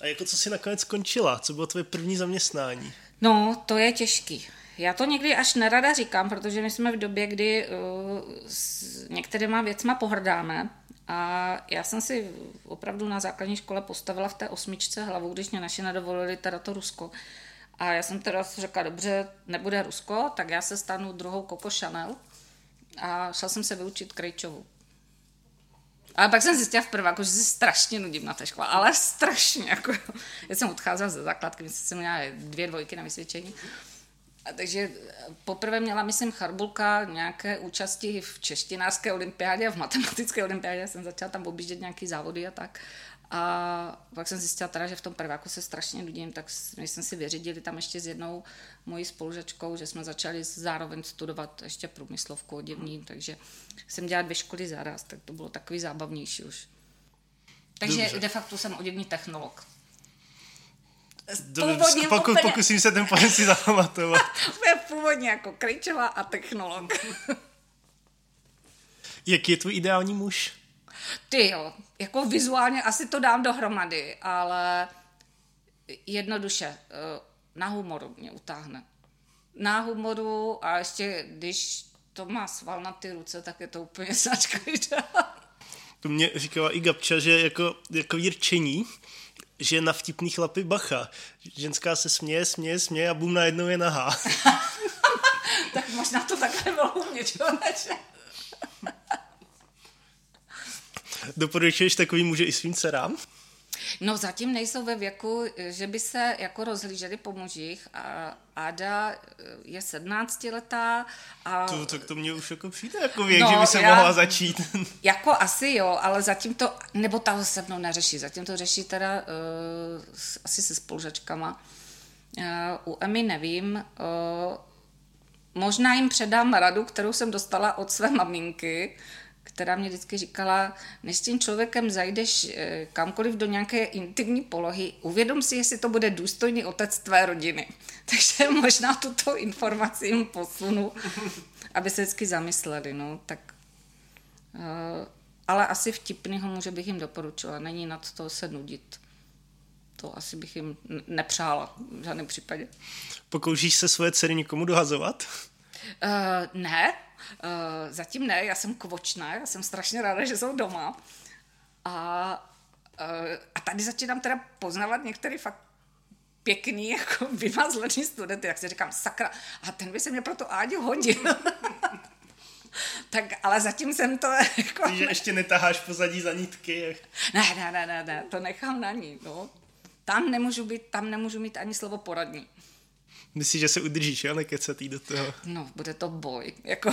A jako co jsi nakonec skončila? Co bylo tvoje první zaměstnání? No, to je těžký. Já to někdy až nerada říkám, protože my jsme v době, kdy uh, s některýma věcma pohrdáme a já jsem si opravdu na základní škole postavila v té osmičce hlavu, když mě naši nedovolili teda to Rusko. A já jsem teda řekla, dobře, nebude Rusko, tak já se stanu druhou Coco Chanel a šla jsem se vyučit Krejčovu. Ale pak jsem zjistila v prváku, že si strašně nudím na té škole, ale strašně. Jako, já jsem odcházela ze základky, myslím, že jsem měla dvě dvojky na vysvědčení. A takže poprvé měla, myslím, Charbulka nějaké účasti v češtinářské olympiádě a v matematické olympiádě. Jsem začala tam objíždět nějaké závody a tak. A pak jsem zjistila teda, že v tom prváku se strašně nudím, tak my jsme si vyřídili tam ještě s jednou mojí spolužačkou, že jsme začali zároveň studovat ještě průmyslovku oděvní, takže jsem dělala dvě školy zaraz, tak to bylo takový zábavnější už. Takže Dobře. de facto jsem oděvní technolog. Původně Poku, úplně... Pokusím se ten pojem si zapamatovat. (laughs) původně jako Krejčová a technolog. (laughs) Jaký je tvůj ideální muž? Ty jo, jako vizuálně asi to dám dohromady, ale jednoduše, eh, na humoru mě utáhne. Na humoru a ještě když to má sval na ty ruce, tak je to úplně (laughs) značka To mě říkala i Gabča, že jako, jako jirčení, že na vtipný chlapy bacha. Ženská se směje, směje, směje a bum najednou je nahá. (laughs) tak možná to takhle bylo u mě, člověče. Doporučuješ takový muže i svým dcerám? No zatím nejsou ve věku, že by se jako rozhlíželi po mužích. A Ada je 17 letá. A... To, to, to mě už jako přijde jako věk, no, že by se já, mohla začít. (laughs) Jako asi jo, ale zatím to, nebo ta se mnou neřeší, zatím to řeší teda uh, asi se spolužačkama. Uh, u Emy nevím, uh, možná jim předám radu, kterou jsem dostala od své maminky, která mě vždycky říkala, než s tím člověkem zajdeš eh, kamkoliv do nějaké intimní polohy, uvědom si, jestli to bude důstojný otec tvé rodiny. (laughs) Takže možná tuto informaci jim posunu, aby se vždycky zamysleli. No, tak, uh, ale asi vtipného muže bych jim doporučila. Není nad to se nudit. To asi bych jim nepřála v žádném případě. Pokoušíš se svoje dcery někomu dohazovat? Uh, ne, Uh, zatím ne, já jsem kvočná, já jsem strašně ráda, že jsou doma. A, uh, a tady začínám teda poznávat některé fakt pěkný, (laughs) jako vymazlený studenty, jak si říkám, sakra, a ten by se mě pro to Áďu hodil. (laughs) tak, ale zatím jsem to (laughs) jako... Že ještě netaháš pozadí za nitky. Ne, ne, ne, ne, ne, to nechám na ní, no. Tam nemůžu být, tam nemůžu mít ani slovo poradní. Myslíš, že se udržíš, jo, nekecatý do toho? No, bude to boj, jako...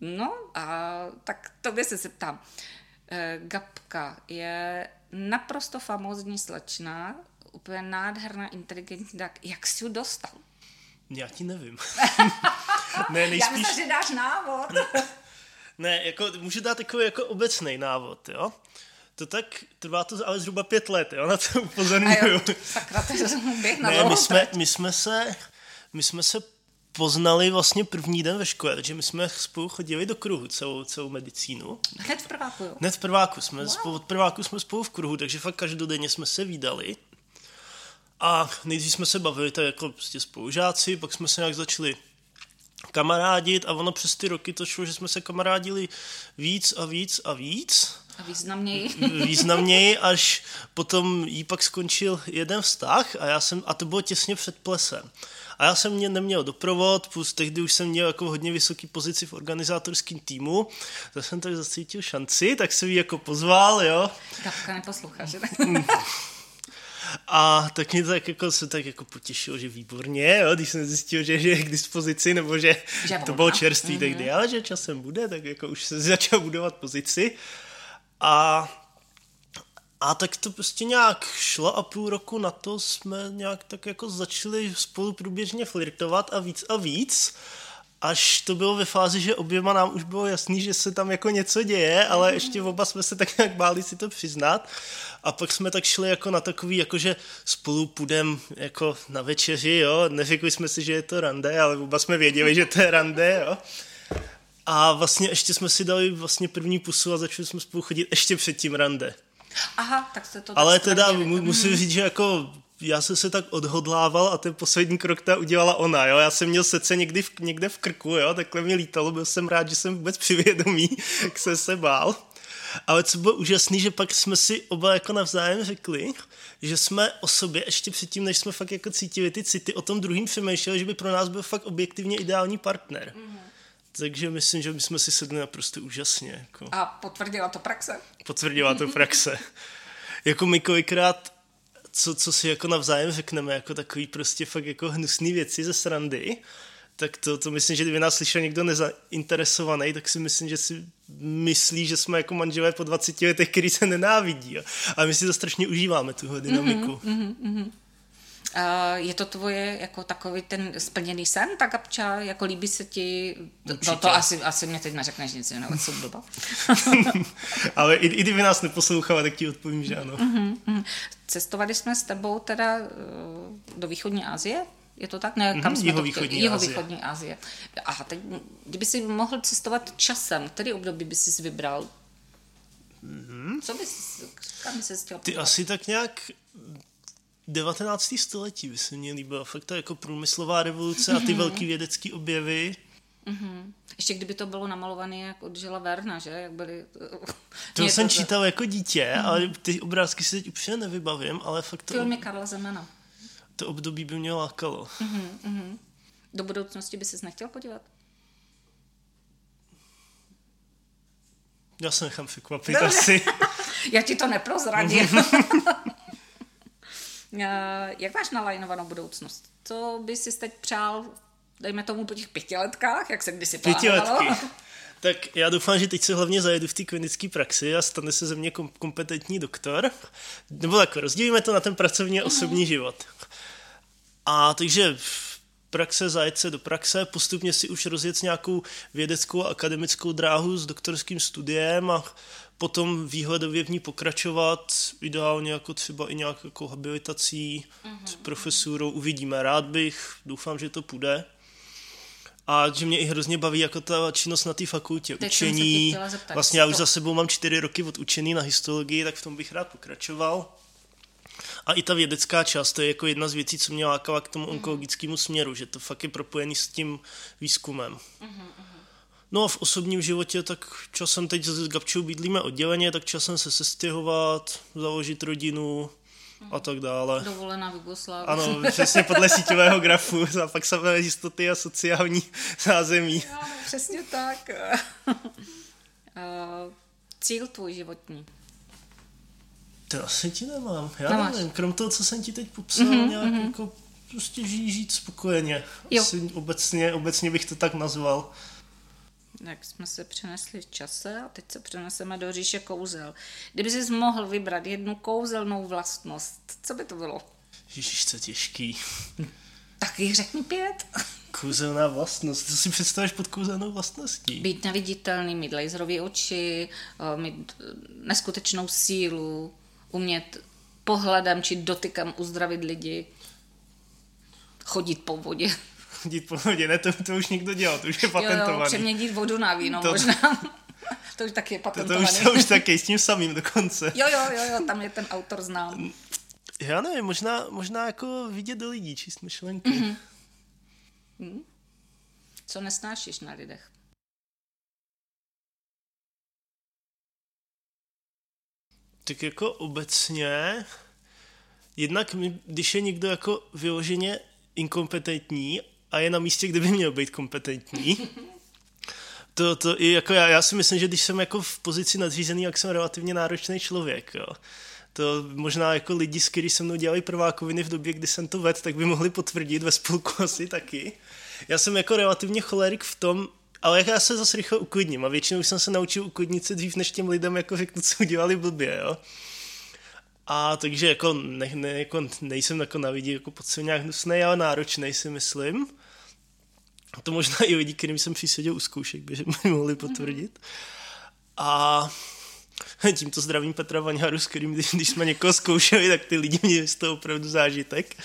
No a tak tobě se zeptám. E, Gabka je naprosto famózní slečna, úplně nádherná, inteligentní, tak jak jsi ji dostal? Já ti nevím. (laughs) ne, nejspíš... Já myslím, že dáš návod. (laughs) ne, jako můžu dát takový jako obecný návod, jo? To tak, trvá to ale zhruba pět let, jo, na to upozorňuju. Sakra, to běh na ne, my jsme, my jsme se, my jsme se poznali vlastně první den ve škole, takže my jsme spolu chodili do kruhu celou, celou medicínu. Hned v prváku, jo? Hned v prváku. Jsme wow. spolu, od prváku jsme spolu v kruhu, takže fakt každodenně jsme se výdali. A nejdřív jsme se bavili tak jako prostě spolužáci, pak jsme se nějak začali kamarádit a ono přes ty roky to šlo, že jsme se kamarádili víc a víc a víc. A významněji. významněji, až potom jí pak skončil jeden vztah a já jsem, a to bylo těsně před plesem. A já jsem mě neměl doprovod, plus tehdy už jsem měl jako hodně vysoký pozici v organizátorském týmu, tak jsem tak zacítil šanci, tak jsem ji jako pozval, jo. Kapka neposlouchá, že A tak mě tak jako, se tak jako potěšilo, že výborně, jo, když jsem zjistil, že, že je k dispozici, nebo že, že to bylo čerstvý mm-hmm. tehdy, ale že časem bude, tak jako už se začal budovat pozici. A A tak to prostě nějak šlo a půl roku na to jsme nějak tak jako začali spolu průběžně flirtovat a víc a víc až to bylo ve fázi, že oběma nám už bylo jasný, že se tam jako něco děje, ale ještě oba jsme se tak nějak báli si to přiznat. A pak jsme tak šli jako na takový, jako že spolu půjdem jako na večeři, jo. Neřekli jsme si, že je to rande, ale oba jsme věděli, že to je rande, jo. A vlastně ještě jsme si dali vlastně první pusu a začali jsme spolu chodit ještě před tím rande. Aha, tak se to Ale teda musím říct, že jako já jsem se tak odhodlával a ten poslední krok ta udělala ona, jo. Já jsem měl srdce někdy v, někde v krku, jo, takhle mi lítalo, byl jsem rád, že jsem vůbec přivědomý, (laughs) jak jsem se bál. Ale co bylo úžasné, že pak jsme si oba jako navzájem řekli, že jsme o sobě ještě předtím, než jsme fakt jako cítili ty city, o tom druhým přemýšleli, že by pro nás byl fakt objektivně ideální partner. Mm-hmm. Takže myslím, že jsme si sedli naprosto úžasně. Jako. A potvrdila to praxe? Potvrdila to praxe. (laughs) jako my kolikrát co, co si jako navzájem řekneme, jako takový prostě fakt jako hnusný věci ze srandy, tak to, to myslím, že kdyby nás slyšel někdo nezainteresovaný, tak si myslím, že si myslí, že jsme jako manželé po 20 letech, který se nenávidí. A my si to strašně užíváme, tuhle dynamiku. Mm-hmm, mm-hmm. Je to tvoje jako takový ten splněný sen, ta kapča, jako líbí se ti, Určitě. to, to asi, asi mě teď neřekneš nic jiného, co blba. (laughs) Ale i, i kdyby nás neposlouchala, tak ti odpovím, že ano. Uh-huh. Cestovali jsme s tebou teda uh, do východní Asie? Je to tak? Ne, kam uh-huh, jsme jihovýchodní, to jihovýchodní Asie. A teď, kdyby si mohl cestovat časem, který období by si vybral? Mm-hmm. Co bys, kam bys se chtěl Ty asi tak nějak 19. století by se mně líbilo. Fakt to jako průmyslová revoluce a ty mm-hmm. velký vědecký objevy. Mm-hmm. Ještě kdyby to bylo namalované jak od Žila Verna, že? Jak byly... (laughs) To Mě jsem to čítal jako dítě, mm-hmm. ale ty obrázky si teď úplně nevybavím, ale fakt to... Filmy Karla Zemana. To období by mě lákalo. Mm-hmm. Do budoucnosti by ses nechtěl podívat? Já se nechám překvapit no, asi. (laughs) Já ti to neprozradím. (laughs) Eh, jak máš nalajnovanou budoucnost? Co by si teď přál, dejme tomu po těch pětiletkách, jak se kdysi plánovalo? (laughs) Tak já doufám, že teď se hlavně zajedu v té klinické praxi a stane se ze mě kompetentní doktor. Nebo tak, rozdělíme to na ten pracovní a osobní mm. život. A takže praxe zajet se do praxe, postupně si už rozjet nějakou vědeckou a akademickou dráhu s doktorským studiem a potom výhledově v ní pokračovat, ideálně jako třeba i nějak jako habilitací, mm-hmm. s profesurou, uvidíme. Rád bych, doufám, že to půjde. A že mě i hrozně baví jako ta činnost na té fakultě, Teď učení. Vlastně já už za sebou mám čtyři roky od učení na histologii, tak v tom bych rád pokračoval. A i ta vědecká část, to je jako jedna z věcí, co mě lákala k tomu mm. onkologickému směru, že to fakt je propojený s tím výzkumem. Mm-hmm. No a v osobním životě, tak časem teď s Gabčou bydlíme odděleně, tak časem se sestěhovat, založit rodinu a tak dále. Dovolená v Jugoslávii. Ano, přesně podle síťového grafu, a pak samé jistoty a sociální zázemí. Ano, přesně tak. (laughs) Cíl tvůj životní? To asi ti nemám. Já Nemáš. nevím, krom toho, co jsem ti teď popsal, mm-hmm, nějak mm-hmm. jako prostě žít, žít spokojeně. Jo. Asi obecně, obecně bych to tak nazval jak jsme se přenesli v čase a teď se přeneseme do říše kouzel. Kdyby jsi mohl vybrat jednu kouzelnou vlastnost, co by to bylo? Ježíš, co těžký. Tak jich řekni pět. Kouzelná vlastnost. Co si představíš pod kouzelnou vlastností? Být neviditelný, mít laserový oči, eh, mít eh, neskutečnou sílu, umět pohledem či dotykem uzdravit lidi, chodit po vodě (laughs) chodit po vodě, ne, to, to už někdo dělal, to už je patentovaný. Jo, jo, přeměnit vodu na víno to, možná. (laughs) to už taky je patentovaný. To, to, už, to už taky, s tím samým dokonce. jo, jo, jo, jo, tam je ten autor znám. Já nevím, možná, možná jako vidět do lidí, číst myšlenky. Mm-hmm. Mm. Co nesnášíš na lidech? Tak jako obecně, jednak když je někdo jako vyloženě inkompetentní a je na místě, kde by měl být kompetentní. To, to i jako já, já si myslím, že když jsem jako v pozici nadřízený, jak jsem relativně náročný člověk, jo. To možná jako lidi, s kterými se mnou dělali prvákoviny v době, kdy jsem to vedl, tak by mohli potvrdit ve spolku (laughs) asi taky. Já jsem jako relativně cholerik v tom, ale já se zase rychle uklidním a většinou jsem se naučil uklidnit se dřív, než těm lidem jako řeknu, co udělali blbě, jo. A takže jako, ne, ne, jako nejsem jako na lidi jako pod nějak hnusný, ale náročný si myslím. A to možná i lidi, kterým jsem přiseděl u zkoušek, by (laughs) mi mohli potvrdit. A (laughs) tímto zdravím Petra Vaňharu, s kterým, když, když jsme někoho zkoušeli, tak ty lidi měli z toho opravdu zážitek.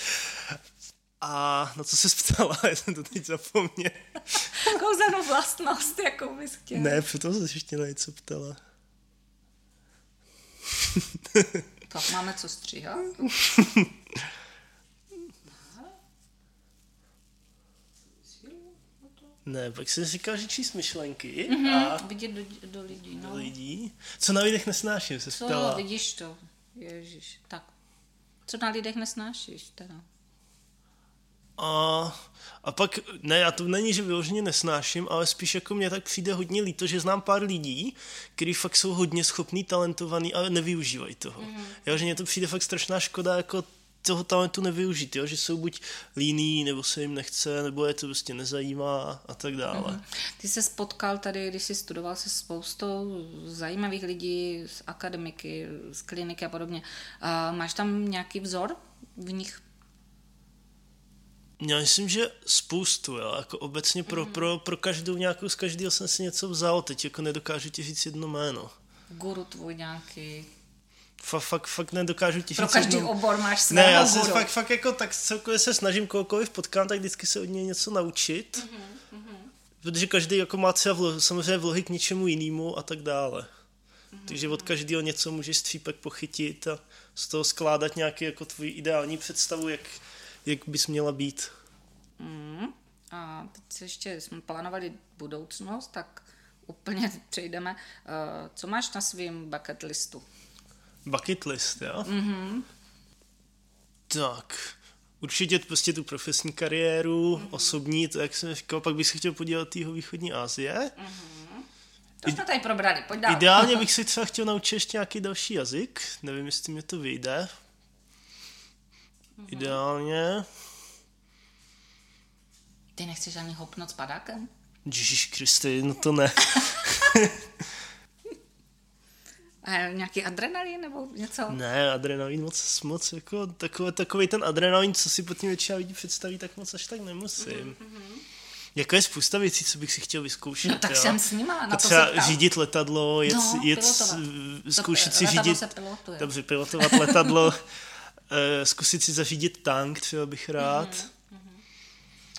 A na co se ptala, (laughs) já jsem to teď zapomněl. Kouzelnou vlastnost, jakou bys chtěl. Ne, proto se ještě na něco ptala. tak máme co stříhat? Ne, pak jsem říkal, že číst myšlenky mm-hmm, a vidět do, do lidí. No. Do lidí. Co na lidech nesnáším, se Co, ptala. vidíš to. Ježíš, tak. Co na lidech nesnášíš teda? A, a pak, ne, já to není, že vyloženě nesnáším, ale spíš jako mě tak přijde hodně líto, že znám pár lidí, kteří fakt jsou hodně schopní, talentovaní, ale nevyužívají toho. Mm. Jo, že mně to přijde fakt strašná škoda, jako toho talentu nevyužít, jo? že jsou buď líní, nebo se jim nechce, nebo je to prostě nezajímá a tak dále. Mm-hmm. Ty se spotkal tady, když jsi studoval se spoustou zajímavých lidí z akademiky, z kliniky a podobně. A máš tam nějaký vzor v nich? Já myslím, že spoustu, jo. Jako obecně pro, mm. pro, pro každou nějakou, z každého jsem si něco vzal, teď jako nedokážu ti říct jedno jméno. Guru tvůj nějaký, Fakt, fakt, fakt nedokážu ti Pro každý jednou... obor máš svého Ne, já se fakt, fakt jako tak celkově se snažím kohokoliv potkám, tak vždycky se od něj něco naučit. Mm-hmm, mm-hmm. Protože každý jako má třeba vlo, samozřejmě vlohy k něčemu jinému a tak dále. Mm-hmm. Takže od každého něco můžeš střípek pochytit a z toho skládat nějaký jako tvůj ideální představu, jak, jak bys měla být. Mm. A teď se ještě jsme plánovali budoucnost, tak úplně (laughs) přejdeme. Uh, co máš na svém bucket listu? Bucket list, jo? Mm-hmm. Tak, určitě prostě tu profesní kariéru, mm-hmm. osobní, to jak jsem říkal, pak bych se chtěl podívat jeho východní Asie. Mm-hmm. To jsme tady probrali, pojď dál. Ideálně (laughs) bych si třeba chtěl naučit ještě nějaký další jazyk, nevím, jestli mi to vyjde. Mm-hmm. Ideálně. Ty nechceš ani hopnout s padákem? Ježíš Kristy, no to ne. (laughs) A nějaký adrenalin nebo něco? Ne, adrenalin moc, moc jako takový, takový ten adrenalin, co si pod tím většina lidí představí, tak moc až tak nemusím. Mm-hmm. Jako je spousta věcí, co bych si chtěl vyzkoušet. No tak jo. jsem s nima, na to Třeba řídit letadlo, jet, no, jet zkoušet si řídit... Se pilotuje. Dobře, pilotovat letadlo, (laughs) zkusit si zařídit tank, třeba bych rád. Mm-hmm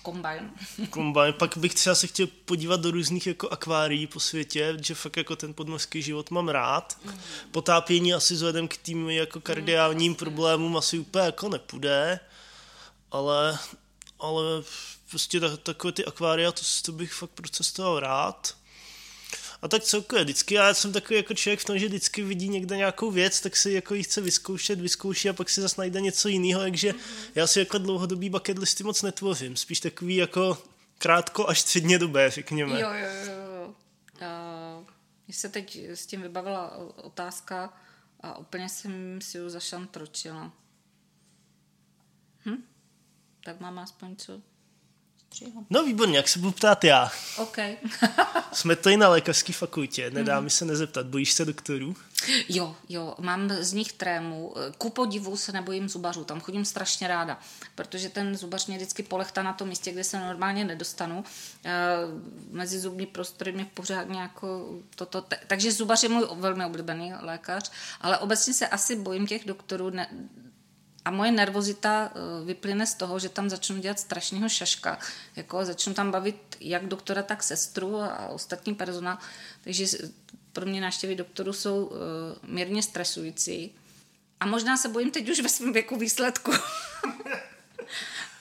kombajn. kombajn. Pak bych třeba se chtěl podívat do různých jako akvárií po světě, že fakt jako ten podmořský život mám rád. Mm. Potápění asi vzhledem k tým jako kardiálním mm. problémům asi úplně jako nepůjde, ale, ale prostě tak, takové ty akvária, to, to bych fakt procestoval rád. A tak celkově, vždycky já jsem takový jako člověk v tom, že vždycky vidí někde nějakou věc, tak si jako ji chce vyzkoušet, vyzkouší a pak si zase najde něco jiného, takže mm-hmm. já si jako dlouhodobý bucket listy moc netvořím, spíš takový jako krátko až středně dobé, řekněme. Jo, jo, jo. Uh, mě se teď s tím vybavila otázka a úplně jsem si ji zašantročila. Hm? Tak mám aspoň co No výborně, jak se budu ptát já. OK. (laughs) Jsme tady na lékařské fakultě, nedá mm. mi se nezeptat. Bojíš se doktorů? Jo, jo, mám z nich trému. Ku podivu se nebojím zubařů, tam chodím strašně ráda, protože ten zubař mě vždycky polechtá na tom místě, kde se normálně nedostanu. E, mezi zubní prostory mě pořád nějako toto. Takže zubař je můj velmi oblíbený lékař, ale obecně se asi bojím těch doktorů, ne, a moje nervozita eh, vyplyne z toho, že tam začnu dělat strašného šaška. Jako začnu tam bavit jak doktora, tak sestru a ostatní personál. Takže pro mě návštěvy doktorů jsou uh, mírně stresující. A možná se bojím teď už ve svém věku výsledku. (laughs)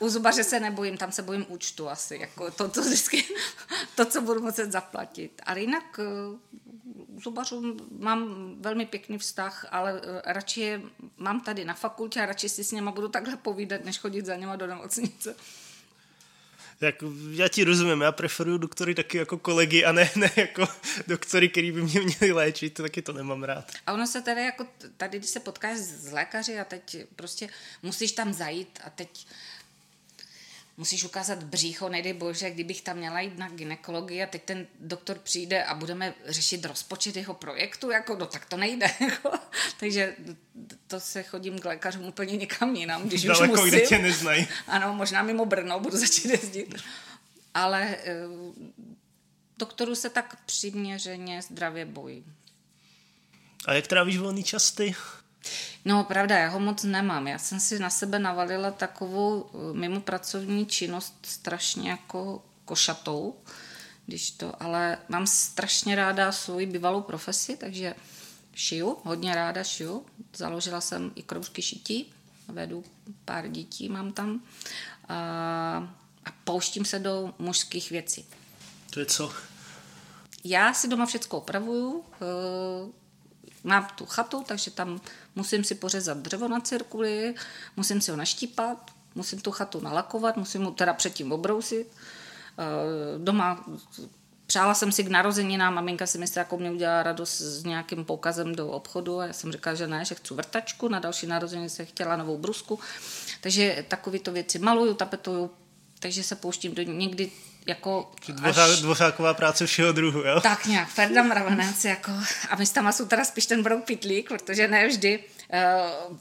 U zubaře se nebojím, tam se bojím účtu asi. Jako to, to, vždycky, (laughs) to, co budu muset zaplatit. Ale jinak uh, zubařům mám velmi pěkný vztah, ale eh, radši je mám tady na fakultě a radši si s něma budu takhle povídat, než chodit za něma do nemocnice. Jak, já ti rozumím, já preferuju doktory taky jako kolegy a ne, ne jako (laughs) doktory, který by mě měli léčit, taky to nemám rád. A ono se tady jako, tady když se potkáš s lékaři a teď prostě musíš tam zajít a teď musíš ukázat břícho, nedej bože, kdybych tam měla jít na ginekologii a teď ten doktor přijde a budeme řešit rozpočet jeho projektu, jako no tak to nejde. (laughs) Jako. Takže to se chodím k lékařům úplně někam jinam, když Daleko, už musím. kde tě neznají. Ano, možná mimo Brno budu začít jezdit. Ale eh, doktoru se tak přiměřeně zdravě bojí. A jak trávíš volný čas ty? No, pravda, já ho moc nemám. Já jsem si na sebe navalila takovou eh, mimo pracovní činnost strašně jako košatou, když to, ale mám strašně ráda svoji bývalou profesi, takže šiju, hodně ráda šiju. Založila jsem i kroužky šití, vedu pár dětí, mám tam. A, a pouštím se do mužských věcí. To je co? Já si doma všechno opravuju, eh, mám tu chatu, takže tam musím si pořezat dřevo na cirkuli, musím si ho naštípat, musím tu chatu nalakovat, musím ho teda předtím obrousit. Eh, doma Přála jsem si k narozeninám, maminka si myslela, jako mě udělala radost s nějakým poukazem do obchodu a já jsem říkala, že ne, že chci vrtačku, na další narozeniny se chtěla novou brusku. Takže takovéto věci maluju, tapetuju, takže se pouštím do někdy jako Dvořá, až... Dvořáková práce všeho druhu, jo? Tak nějak, Ferda Mravenec, jako, a my tam jsou teda spíš ten brouk pitlík, protože ne vždy uh,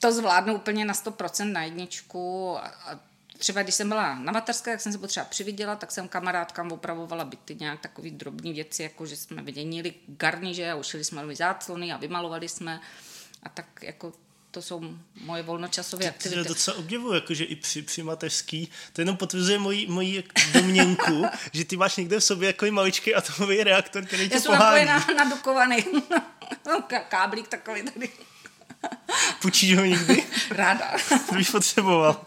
to zvládnu úplně na 100% na jedničku a, a třeba když jsem byla na materské, jak jsem se potřeba přividěla, tak jsem kamarádkám opravovala byty nějak takový drobný věci, jako že jsme vyděnili garniže a ušili jsme nový záclony a vymalovali jsme a tak jako to jsou moje volnočasové aktivity. To docela obdivuju, jakože i při, při mateřský, to jenom potvrzuje moji, moji domněnku, (laughs) že ty máš někde v sobě jako maličký atomový reaktor, který tě pohání. Já jsem nadukovaný (laughs) káblík takový tady. Půjčíš ho někdy? (laughs) Ráda. To bych potřeboval.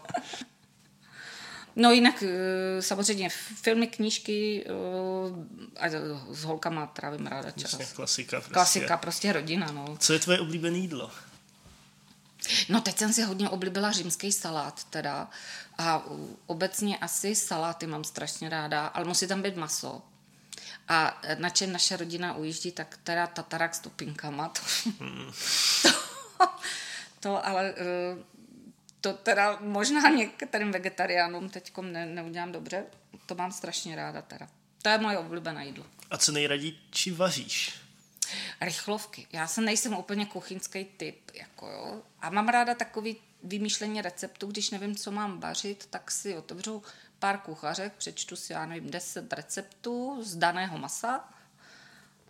No jinak eh, samozřejmě filmy, knížky eh, a s holkama trávím ráda čas. Jasně, klasika prostě. Klasika, prostě rodina, no. Co je tvoje oblíbené jídlo? No teď jsem si hodně oblíbila římský salát teda a obecně asi saláty mám strašně ráda, ale musí tam být maso. A na čem naše rodina ujíždí, tak teda tatarak s topinkama. To, to, (laughs) to ale eh, to teda možná některým vegetariánům teď ne, neudělám dobře. To mám strašně ráda teda. To je moje oblíbené jídlo. A co nejraději či vaříš? Rychlovky. Já jsem nejsem úplně kuchyňský typ. Jako jo. A mám ráda takový vymýšlení receptů, když nevím, co mám vařit, tak si otevřu pár kuchařek, přečtu si, já nevím, 10 receptů z daného masa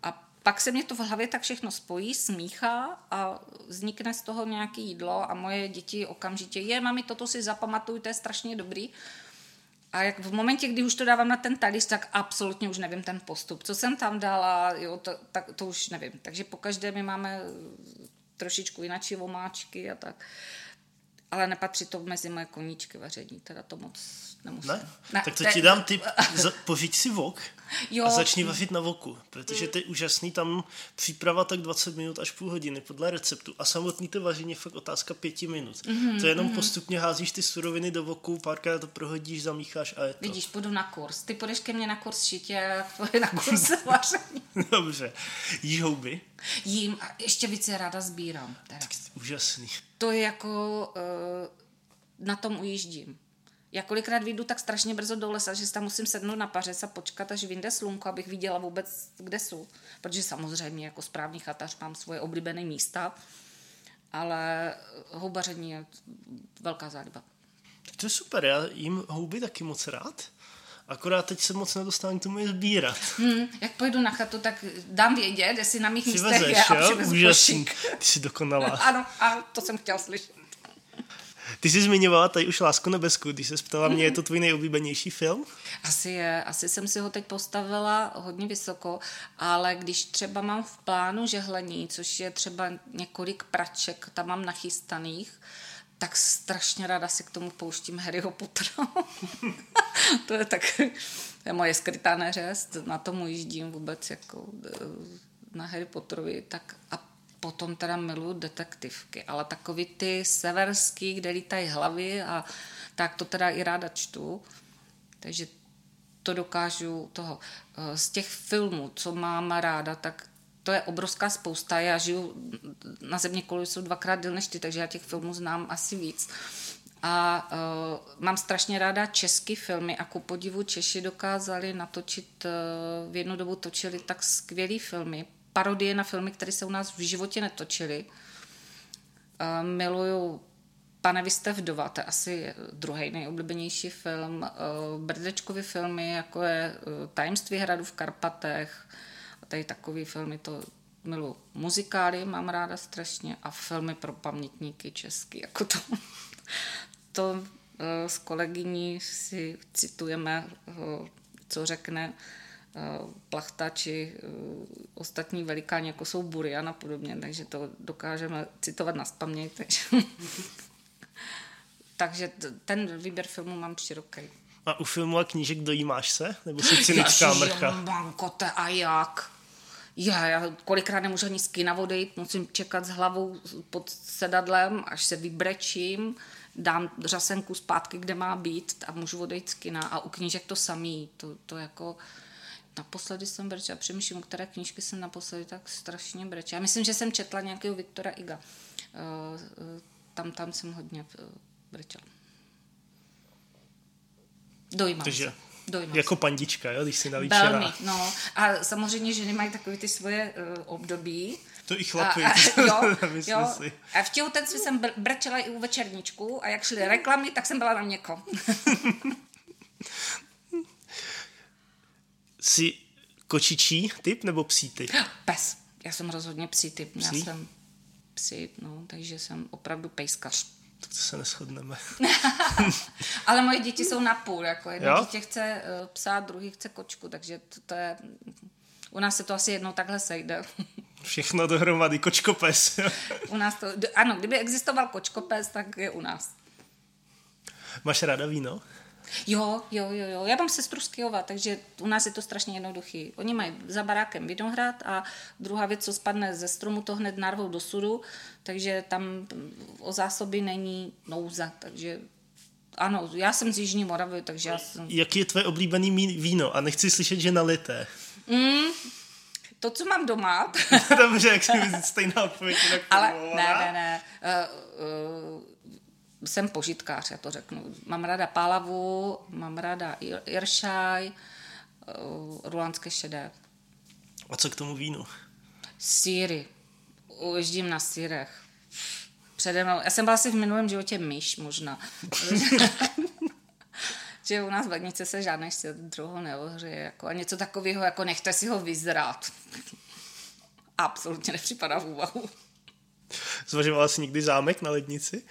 a pak se mě to v hlavě tak všechno spojí, smíchá a vznikne z toho nějaké jídlo a moje děti okamžitě, je, mami, toto si zapamatuj, to je strašně dobrý. A jak v momentě, kdy už to dávám na ten talíř, tak absolutně už nevím ten postup. Co jsem tam dala, jo, to, tak, to už nevím. Takže po každé my máme trošičku jináčí omáčky a tak. Ale nepatří to mezi moje koníčky vaření, teda to moc nemusím. Ne? ne tak to ti dám tip, pořiď si vok (laughs) jo. a začni vařit na voku, protože to je úžasný, tam příprava tak 20 minut až půl hodiny podle receptu a samotný to vaření je fakt otázka pěti minut. Mm-hmm, to je jenom mm-hmm. postupně házíš ty suroviny do voku, párkrát to prohodíš, zamícháš a je to. Vidíš, půjdu na kurz. Ty půjdeš ke mně na kurz šitě a na (laughs) kurz vaření. Dobře. Jíš houby? Jím a ještě víc ráda sbírám. Teda. Úžasný. To je jako, uh, na tom ujíždím. Já kolikrát vyjdu tak strašně brzo do lesa, že tam musím sednout na pařec a počkat, až vyjde slunko, abych viděla vůbec, kde jsou. Protože samozřejmě jako správný chatař mám svoje oblíbené místa, ale houbaření je velká záliba. To je super, já jim houby taky moc rád. Akorát teď se moc nedostávám k tomu je sbírat. Hmm, jak pojdu na chatu, tak dám vědět, jestli na mých místech je a Úžasný. Ty jsi dokonalá. (laughs) ano, a to jsem chtěl slyšet. Ty jsi zmiňovala tady už Lásku nebesku, když se ptala mě, je to tvůj nejoblíbenější film? Asi je, asi jsem si ho teď postavila hodně vysoko, ale když třeba mám v plánu žehlení, což je třeba několik praček, tam mám nachystaných, tak strašně ráda si k tomu pouštím Harryho Pottera. (laughs) to je tak, to je moje skrytá neřest, na tomu jíždím vůbec jako eh, na Harry Potterovi, tak a potom teda miluju detektivky, ale takový ty severský, kde lítají hlavy a tak to teda i ráda čtu. Takže to dokážu toho. Eh, z těch filmů, co mám ráda, tak to je obrovská spousta. Já žiju na země jsou dvakrát díl než ty, takže já těch filmů znám asi víc. A uh, mám strašně ráda české filmy a ku podivu Češi dokázali natočit, uh, v jednu dobu točili tak skvělé filmy, parodie na filmy, které se u nás v životě netočily. Uh, miluju Pane, vy jste vdova, to je asi druhý nejoblíbenější film. Uh, Brdečkovy filmy, jako je uh, Tajemství hradu v Karpatech, a tady takový filmy, to miluji. Muzikály mám ráda strašně a filmy pro pamětníky český, jako to (laughs) to eh, s kolegyní si citujeme, eh, co řekne eh, plachta či ostatní velikáni, jako jsou Burian a podobně, takže to dokážeme citovat na spaměť. Takže, (laughs) takže ten výběr filmu mám široký. A u filmu a knížek dojímáš se? Nebo si (laughs) cynická mrcha? Bankote, a jak? Já, já kolikrát nemůžu ani z kina odejít, musím čekat s hlavou pod sedadlem, až se vybrečím dám řasenku zpátky, kde má být a můžu odejít z kina. A u knížek to samý. To, to jako... Naposledy jsem brečela, přemýšlím, které knížky jsem naposledy tak strašně brečela. Já myslím, že jsem četla nějakého Viktora Iga. Uh, uh, tam, tam jsem hodně uh, brečela. Dojímám Takže se. Dojímám jako se. pandička, jo, když si nalíčená. Velmi, no. A samozřejmě ženy mají takové ty svoje uh, období, to i chlapy. A, a, (laughs) jo, (laughs) jo. Si. a v těhotenství jsem br- brčela i u večerníčku a jak šly reklamy, tak jsem byla na měko. (laughs) Jsi kočičí typ nebo psí typ? (gasps) Pes. Já jsem rozhodně psí typ. Psí? Já jsem psí, no, takže jsem opravdu pejskař. Tak to se neschodneme. (laughs) Ale moje děti jsou na půl, jako jedno jo? dítě chce uh, psa, druhý chce kočku, takže to, to je... U nás se to asi jednou takhle sejde. (laughs) Všechno dohromady, kočkopes. u nás to, ano, kdyby existoval kočkopes, tak je u nás. Máš ráda víno? Jo, jo, jo, jo. Já mám sestru z Kyjova, takže u nás je to strašně jednoduchý. Oni mají za barákem vinohrad a druhá věc, co spadne ze stromu, to hned narvou do sudu, takže tam o zásoby není nouza, takže ano, já jsem z Jižní Moravy, takže já jsem... Jaký je tvoje oblíbený víno? A nechci slyšet, že nalité. Mm, to, co mám doma. (laughs) Dobře, jak si (laughs) stejná odpověď. Ale ne, ne, ne. Uh, uh, jsem požitkář, já to řeknu. Mám ráda pálavu, mám ráda iršaj, uh, rulanské šedé. A co k tomu vínu? Síry. Uježdím na sírech. Přede mnou. Já jsem byla asi v minulém životě myš možná. (laughs) že u nás v lednici se žádný svět druhou neohřeje. Jako, a něco takového, jako nechte si ho vyzrát. Absolutně nepřipadá v úvahu. Zvažovala jsi někdy zámek na lednici?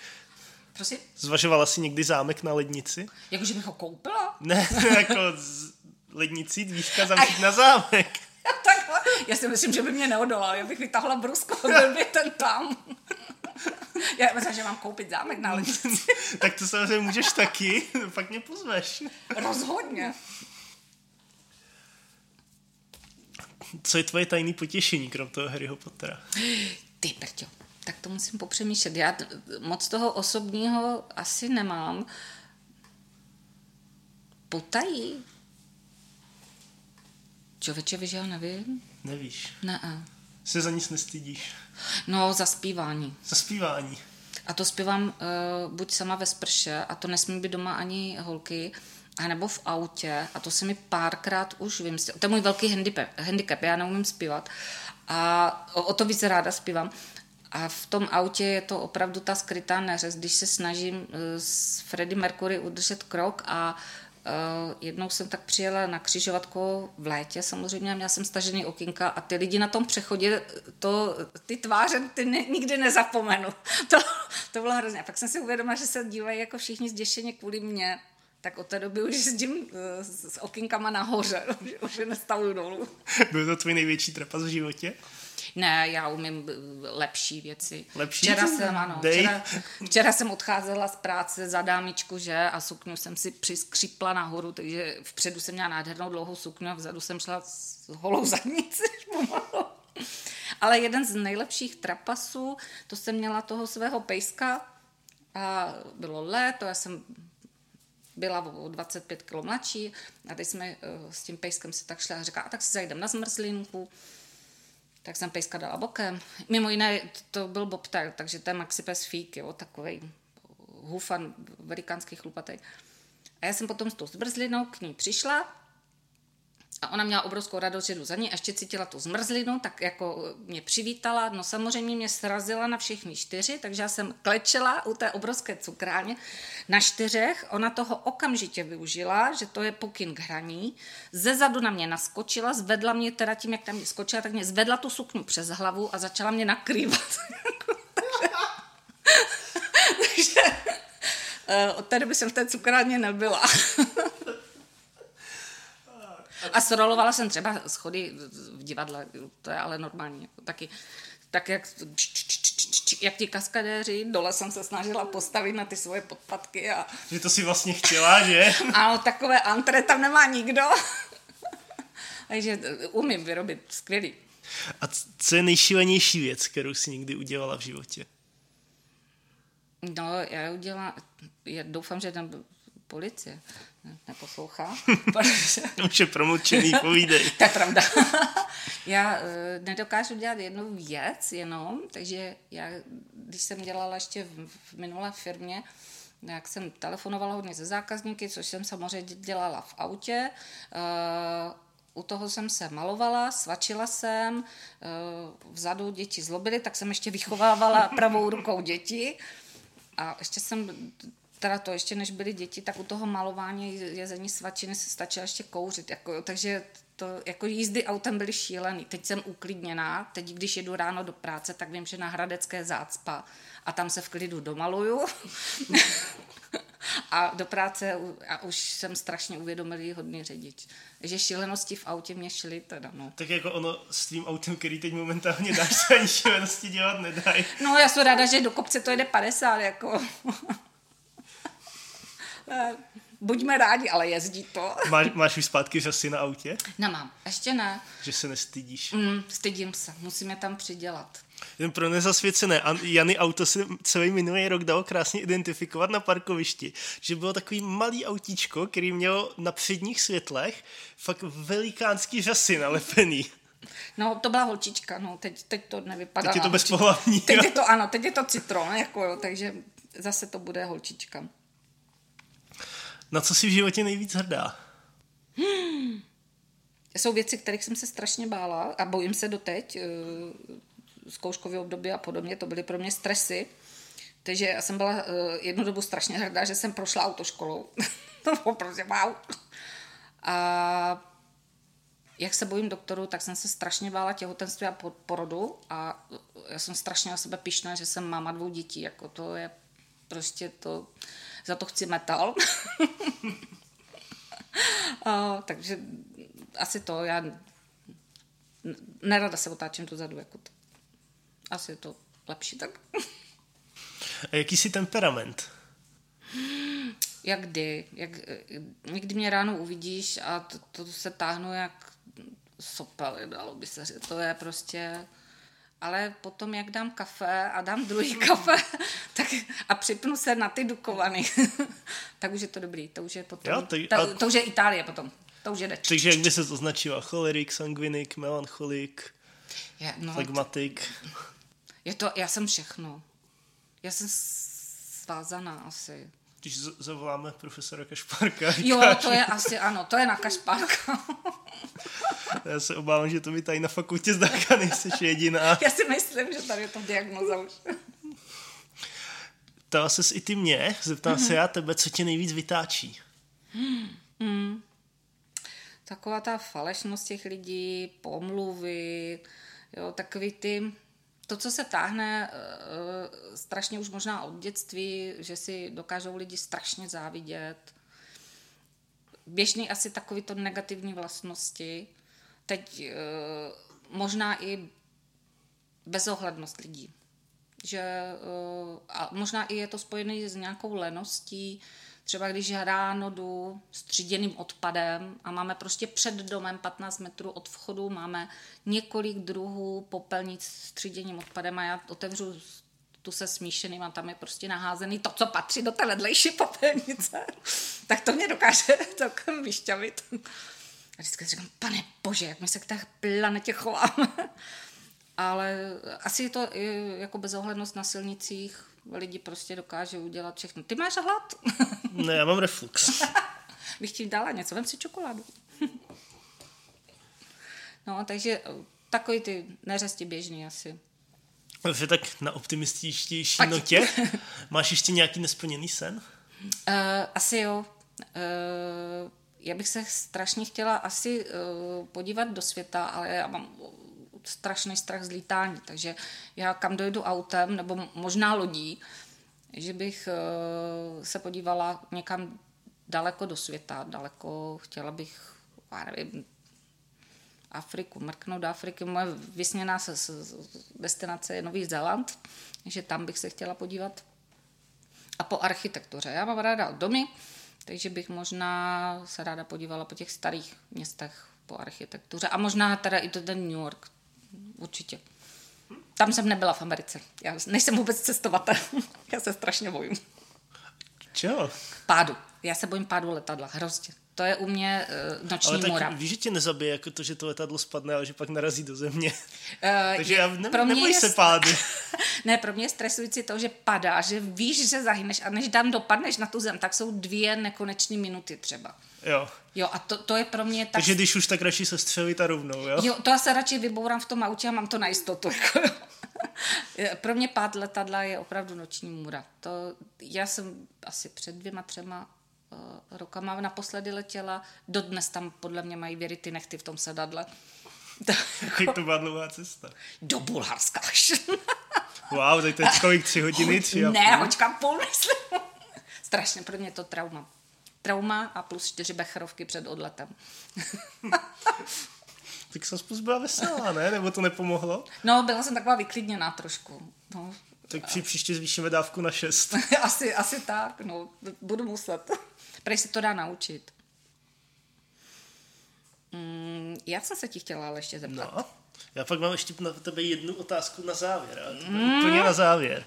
Prosím? Zvažovala jsi někdy zámek na lednici? Jakože bych ho koupila? Ne, (laughs) jako z lednici dívka zamčit na zámek. (laughs) Takhle. Já si myslím, že by mě neodolal. Já bych vytahla brusku (laughs) a byl by ten tam. Já myslím, že mám koupit zámek na lednici. tak to samozřejmě můžeš taky, pak mě pozveš. Rozhodně. Co je tvoje tajné potěšení, krom toho Harryho Pottera? Ty prťo, tak to musím popřemýšlet. Já moc toho osobního asi nemám. Potají? Čověče, víš, já nevím. Nevíš. Ne. Se za nic nestydíš. No, za zpívání. Za zpívání. A to zpívám uh, buď sama ve sprše, a to nesmí být doma ani holky, a nebo v autě, a to se mi párkrát už vymyslel. To je můj velký handicap, handicap já neumím zpívat. A o, o to víc ráda zpívám. A v tom autě je to opravdu ta skrytá neřez, když se snažím uh, s Freddie Mercury udržet krok a Uh, jednou jsem tak přijela na křižovatku v létě samozřejmě, měla jsem stažený okinka a ty lidi na tom přechodě, to, ty tváře ty ne, nikdy nezapomenu. (laughs) To, to bylo hrozně. A pak jsem si uvědomila, že se dívají jako všichni zděšeně kvůli mně. Tak od té doby už jezdím uh, s okinkama nahoře, (laughs) už, už je nestavuju dolů. Byl to tvůj největší trapas v životě? Ne, já umím eh, lepší věci. Lepší? Včera jsem, ano, včera, včera jsem odcházela z práce za dámičku, že, a sukňu jsem si přiskřipla nahoru, takže vpředu jsem měla nádhernou dlouhou sukňu a vzadu jsem šla s holou zadnici. (laughs) Ale jeden z nejlepších trapasů, to jsem měla toho svého pejska a bylo léto, já jsem byla o 25 kg mladší a teď jsme uh, s tím pejskem se tak šli a říká, a tak si zajdem na zmrzlinku tak jsem pejska dala bokem. Mimo jiné, to byl bobtail, takže to je Maxipes Fík, jo, takový hufan velikánský chlupatý. A já jsem potom s tou zmrzlinou k ní přišla a ona měla obrovskou radost, že jdu za ní a ještě cítila tu zmrzlinu, tak jako mě přivítala. No samozřejmě mě srazila na všechny čtyři, takže já jsem klečela u té obrovské cukrárně na čtyřech. Ona toho okamžitě využila, že to je pokyn k hraní. Ze zadu na mě naskočila, zvedla mě teda tím, jak tam mě skočila, tak mě zvedla tu suknu přes hlavu a začala mě nakrývat. (laughs) takže eh, od té doby jsem v té cukrárně nebyla. (laughs) A srolovala jsem třeba schody v divadle, to je ale normální, jako taky tak jak, jak ti kaskadéři, dole jsem se snažila postavit na ty svoje podpatky. A... Že to si vlastně chtěla, že? (laughs) Ano, takové antre tam nemá nikdo. (laughs) Takže umím vyrobit, skvělý. A co je nejšílenější věc, kterou jsi někdy udělala v životě? No, já udělala, já doufám, že tam policie neposlouchá. (laughs) Už je promlčený, povídej. (laughs) to je pravda. (laughs) já uh, nedokážu dělat jednu věc jenom, takže já, když jsem dělala ještě v, v minulé firmě, jak jsem telefonovala hodně ze zákazníky, což jsem samozřejmě dělala v autě, uh, u toho jsem se malovala, svačila jsem, vzadu děti zlobily, tak jsem ještě vychovávala pravou rukou děti. A ještě jsem teda to ještě než byly děti, tak u toho malování jezení svačiny se stačilo ještě kouřit. Jako, takže to, jako jízdy autem byly šílený. Teď jsem uklidněná, teď když jedu ráno do práce, tak vím, že na Hradecké zácpa a tam se v klidu domaluju. (laughs) a do práce a už jsem strašně uvědomilý hodný řidič. Že šílenosti v autě mě šly teda, no. Tak jako ono s tím autem, který teď momentálně dáš, se ani šílenosti dělat nedají. No já jsem ráda, že do kopce to jede 50, jako. Eh, buďme rádi, ale jezdí to. Máš, máš už zpátky řasy na autě? Nemám, ještě ne. Že se nestydíš? Mm, stydím se, musíme tam přidělat. Jen pro nezasvěcené, Jany auto se celý minulý rok dalo krásně identifikovat na parkovišti, že bylo takový malý autíčko, který měl na předních světlech fakt velikánský řasy nalepený. No, to byla holčička, no, teď, teď to nevypadá. Teď je to bezpohlavní. Teď je to, ano, teď je to citron, jako jo, takže zase to bude holčička. Na co jsi v životě nejvíc hrdá? Hmm. Jsou věci, kterých jsem se strašně bála a bojím se doteď. Eh, zkouškové období a podobně, to byly pro mě stresy. Takže já jsem byla eh, jednu dobu strašně hrdá, že jsem prošla autoškolou. (laughs) to bylo prostě wow. A jak se bojím doktoru, tak jsem se strašně bála těhotenství a porodu a já jsem strašně na sebe pišná, že jsem máma dvou dětí. Jako to je prostě to za to chci metal. (laughs) a, takže asi to, já nerada se otáčím tu zadu, jako to. Asi je to lepší tak. A jaký jsi temperament? Jak kdy. Jak, někdy mě ráno uvidíš a to, to se táhnu jak sopel, dalo by se říct. To je prostě ale potom, jak dám kafe a dám druhý (laughs) kafe tak, a připnu se na ty dukovany, (laughs) tak už je to dobrý. To už je potom, jo, ty, ta, to už je Itálie potom. To už jde. Takže jak by se to označilo? Cholerik, sangvinik, melancholik, je, no, flegmatik? Je to, já jsem všechno. Já jsem svázaná asi. Když zavoláme profesora Kašparka. Jo, to je asi, ano, to je na Kašparka. (laughs) Já se obávám, že to by tady na fakultě zdaleka nejsi jediná. (laughs) Já si myslím, že tady je to diagnoza už. Ptala ses i ty mě, zeptám mm-hmm. se já tebe, co tě nejvíc vytáčí. Mm. Taková ta falešnost těch lidí, pomluvy, jo, takový ty, to, co se táhne uh, strašně už možná od dětství, že si dokážou lidi strašně závidět. Běžný asi takový to negativní vlastnosti, teď eh, možná i bezohlednost lidí. Že, eh, a možná i je to spojené s nějakou leností, třeba když ráno jdu s tříděným odpadem a máme prostě před domem 15 metrů od vchodu, máme několik druhů popelnic s tříděným odpadem a já otevřu tu se smíšeným a tam je prostě naházený to, co patří do té vedlejší popelnice. (laughs) tak to mě dokáže (laughs) tak vyšťavit. A vždycky říkám, pane bože, jak my se k té planetě chováme. (laughs) Ale asi je to jako bezohlednost na silnicích, lidi prostě dokážou udělat všechno. Ty máš hlad? (laughs) ne, já mám reflux. (laughs) Bych ti dala něco, vem si čokoládu. (laughs) no, takže eh, takový ty neřesti běžný asi. Dobře, tak na optimističtější notě. Máš ještě nějaký nesplněný sen? Uh, asi jo. Uh, já bych se strašně chtěla asi uh, podívat do světa, ale já mám strašný strach z lítání, takže já kam dojdu autem nebo možná lodí, že bych uh, se podívala někam daleko do světa, daleko, chtěla bych, já nevím, Afriku, mrknout do Afriky. Moje vysněná destinace je Nový Zéland, takže tam bych se chtěla podívat. A po architektuře. Já mám ráda domy, takže bych možná se ráda podívala po těch starých městech po architektuře. A možná teda i do ten New York. Určitě. Tam jsem nebyla v Americe. Já nejsem vůbec cestovatel. (laughs) Já se strašně bojím. Čeho? Pádu. Já se bojím pádu letadla. Hrozně. To je u mě uh, noční ale tak mora. víš, že tě nezabije jako to, že to letadlo spadne, ale že pak narazí do země. Uh, Takže já ne, pro mě neboj se pády. (laughs) ne, pro mě je stresující to, že padá, že víš, že zahyneš a než tam dopadneš na tu zem, tak jsou dvě nekonečné minuty třeba. Jo. Jo, a to, to je pro mě tak... Takže když už tak radši se střelit a rovnou, jo? Jo, to já se radši vybourám v tom autě a mám to na jistotu. (laughs) Jako pro mě pád letadla je opravdu noční můra. To, já jsem asi před dvěma, třema rokama naposledy letěla. Dodnes tam podle mě mají věry ty nechty v tom sedadle. (laughs) Jak to byla dlouhá cesta? Do Bulharska (laughs) wow, tak to je kolik, tři hodiny, (laughs) tři a Ne, hoďka půl, myslím. Strašně pro mě to trauma. Trauma a plus čtyři becherovky před odletem. tak jsem spust byla veselá, ne? Nebo to nepomohlo? No, byla jsem taková vyklidněná trošku. No. Tak při příště zvýšíme dávku na šest. asi, asi tak, no, budu muset. Prej se to dá naučit. Mm, já jsem se ti chtěla ale ještě zeptat. No, já pak mám ještě na tebe jednu otázku na závěr. Mm. Úplně na závěr.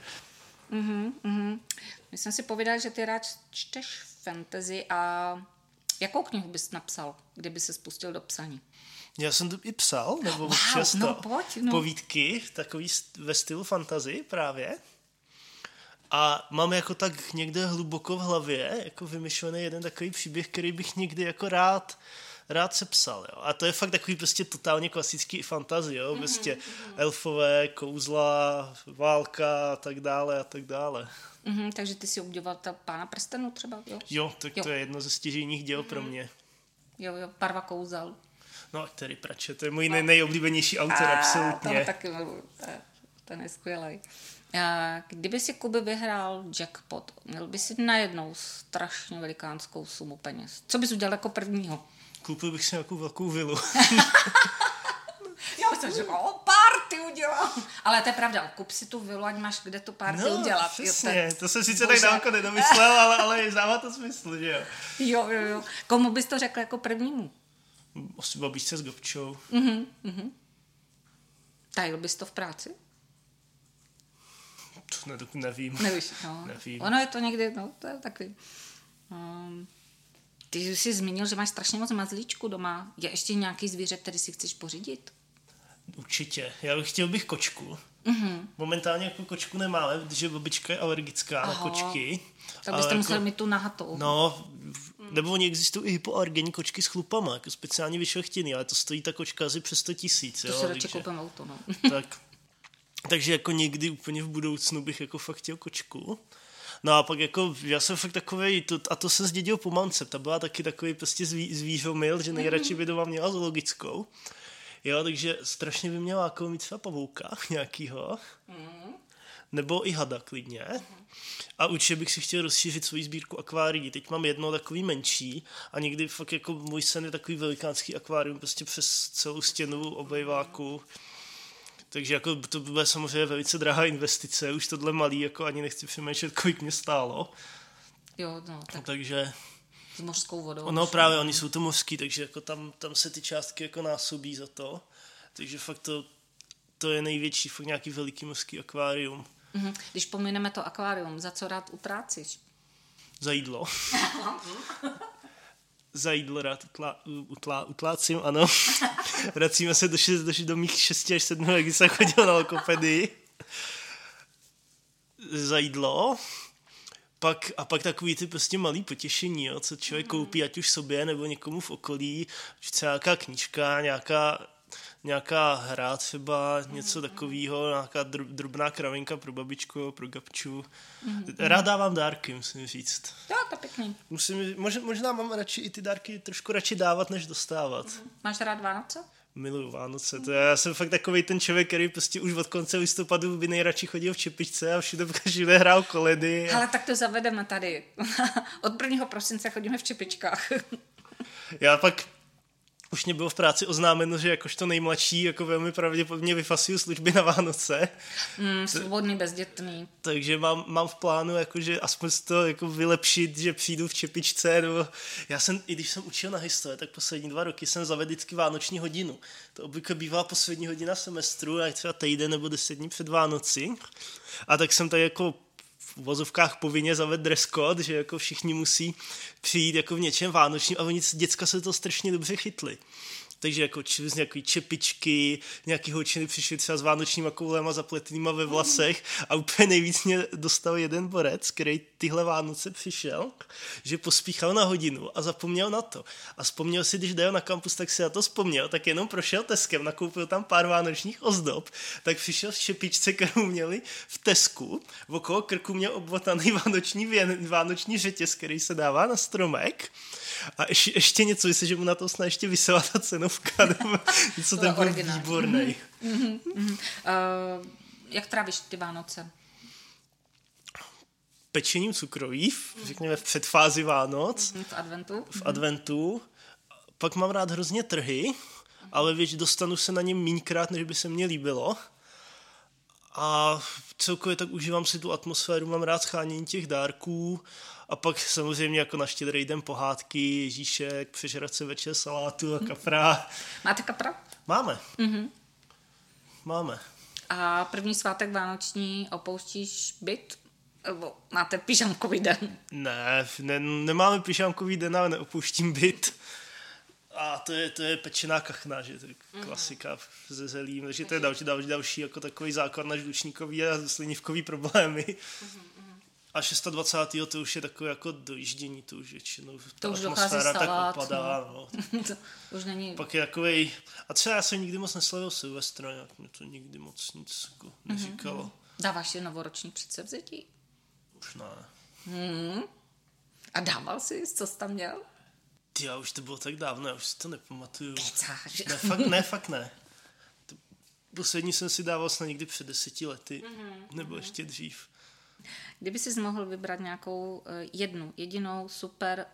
Mm-hmm, mm-hmm. Myslím si povídal, že ty rád čteš fantasy a jakou knihu bys napsal, kdyby se spustil do psaní? Já jsem to i psal, nebo wow, často no, pojď, no. povídky, takový ve stylu fantazy právě. A mám jako tak někde hluboko v hlavě jako vymyšlený jeden takový příběh, který bych někdy jako rád rád se psal, jo. A to je fakt takový prostě totálně klasický fantazy, jo. Mhm, prostě mm-hmm. elfové, kouzla, válka a tak dále a tak dále. Mm-hmm, takže ty si obdivoval ta pána prstenu třeba, jo? Jo, tak jo. to je jedno ze stěžejních děl mm-hmm. pro mhm. mě. Jo, jo, Parva kouzel. No, který prače, to je můj nej- nejoblíbenější autor, a, absolutně. To taky ten je skvělý. Kdyby si Kuby vyhrál jackpot, měl by si najednou strašně velikánskou sumu peněz. Co bys udělal jako prvního? Koupil bych si nějakou velkou vilu. (laughs) Já myslím, že o, party udělám. Ale to je pravda, kup si tu vilu, ať máš kde tu party no, udělat. Přesně, jo, to jsem sice tak dálko nedomyslel, ale, ale dává to smysl, že jo. Jo, jo, jo. Komu bys to řekl jako prvnímu? Asi babičce s Gobčou. Mhm, mhm. Tajil bys to v práci? To ne, nevím. Nevíš, no. Nevím. Ono je to někdy, no, to je takový. Um, ty jsi zmínil, že máš strašně moc mazlíčku doma. Je ještě nějaký zvíře, který si chceš pořídit? Určitě. Já bych chtěl bych kočku. Mm-hmm. Momentálně jako kočku nemáme, protože babička je alergická Aha. na kočky. Tak byste jako, museli mít tu nahatou. No, nebo oni existují i hypoalergenní kočky s chlupama, jako speciálně vyšlechtěný, ale to stojí ta kočka asi přes 100 tisíc. To jo, si radši koupím auto, no. tak, (laughs) takže jako někdy úplně v budoucnu bych jako fakt chtěl kočku. No a pak jako, já jsem fakt takový, a to se zdědil po mamce, ta byla taky takový prostě zví, zvířomil, že nejradši by doma měla zoologickou. Jo, takže strašně by měla jako mít třeba pavouka (laughs) nějakýho. Nebo i hada klidně. A určitě bych si chtěl rozšířit svoji sbírku akvárií. Teď mám jedno takový menší a někdy fakt jako můj sen je takový velikánský akvárium prostě přes celou stěnu obejváku. Takže jako to bude samozřejmě velice drahá investice, už tohle malý, jako ani nechci přemýšlet, kolik mě stálo. Jo, no, tak takže s mořskou vodou. No právě, oni jsou to mořský, takže jako tam, tam se ty částky jako násobí za to. Takže fakt to, to je největší, fakt nějaký veliký mořský akvárium. Mm-hmm. Když pomineme to akvárium, za co rád utrácíš? Za jídlo. (laughs) za jídlo rád utlá, utlá, utlácím, ano. (laughs) Vracíme se do, šest, do, do mých 6 až 7 let, kdy jsem chodil na lokopedii. za jídlo, pak, a pak takový ty prostě malý potěšení, jo, co člověk mm. koupí, ať už sobě nebo někomu v okolí, třeba nějaká knížka, nějaká, nějaká hra třeba, něco mm. takového, nějaká drobná kravinka pro babičku, pro gabču. Mm. Rád dávám dárky, musím říct. Jo, to pěkný. Musím, možná, možná mám radši i ty dárky trošku radši dávat, než dostávat. Mm. Máš rád Vánoce? miluju Vánoce. To já jsem fakt takový ten člověk, který prostě už od konce listopadu by nejradši chodil v čepičce a všude, všude hrál koledy. A... Ale tak to zavedeme tady. (laughs) od 1. prosince chodíme v čepičkách. já pak už mě bylo v práci oznámeno, že jakožto nejmladší jako velmi pravděpodobně vyfasuju služby na Vánoce. Mm, svobodný, bezdětný. Takže mám, mám v plánu jakože aspoň to jako vylepšit, že přijdu v čepičce, nebo já jsem, i když jsem učil na historii, tak poslední dva roky jsem zavedl vždycky vánoční hodinu. To obvykle bývá poslední hodina semestru, a třeba týden nebo deset dní před Vánoci. A tak jsem tady jako v vozovkách povinně zaved dress code, že jako všichni musí přijít jako v něčem vánočním a oni děcka se to strašně dobře chytli. Takže jako z nějaký čepičky, nějaký holčiny přišly třeba s vánočníma koulema zapletenýma ve vlasech a úplně nejvíc mě dostal jeden borec, který tyhle Vánoce přišel, že pospíchal na hodinu a zapomněl na to. A vzpomněl si, když dojel na kampus, tak si na to vzpomněl, tak jenom prošel Teskem, nakoupil tam pár vánočních ozdob, tak přišel s čepičce, kterou měli v Tesku, v okolo krku měl obvotaný (laughs) vánoční, věn, vánoční řetěz, který se dává na stromek a ještě, ještě něco, myslím, že mu na to snad ještě vysela ta cenovka, (laughs) nebo něco, ten byl výborný. Mm-hmm, mm-hmm. Uh, jak trávíš ty Vánoce? Pečením cukroví, řekněme v předfázi Vánoc. Mm-hmm, v adventu. V adventu. Pak mám rád hrozně trhy, ale víš, dostanu se na ně mínkrát, než by se mně líbilo. A celkově tak užívám si tu atmosféru, mám rád schánění těch dárků a pak samozřejmě jako na štědrý den pohádky, Ježíšek, přežrat se večer salátu a kapra. Máte kapra? Máme. Mm-hmm. Máme. A první svátek vánoční opouštíš byt? Nebo máte pyžamkový den? Ne, ne nemáme pyžamkový den, ale neopouštím byt. A to je, to je pečená kachna, že to je mhm. klasika mm. ze zelím, takže to je další, další, další jako takový základ na žlučníkový a slinivkový problémy. Mm-hmm. A 26. to už je takové jako dojíždění, to už většinou to už atmosféra tak salát, opadá. No. no. (laughs) to už není... Pak je takovej, a třeba já jsem nikdy moc neslavil Silvestra, jak mě to nikdy moc nic jako mhm, neříkalo. Mm-hmm. Dáváš si novoroční předsevzetí? Už ne. Mm. A dával jsi, co jsi tam měl? Ty, já už to bylo tak dávno, já už si to nepamatuju. Kecáš. Ne, fakt ne, fakt ne. To, poslední jsem si dával snad někdy před deseti lety, mm-hmm. nebo ještě dřív. Kdyby si mohl vybrat nějakou eh, jednu, jedinou super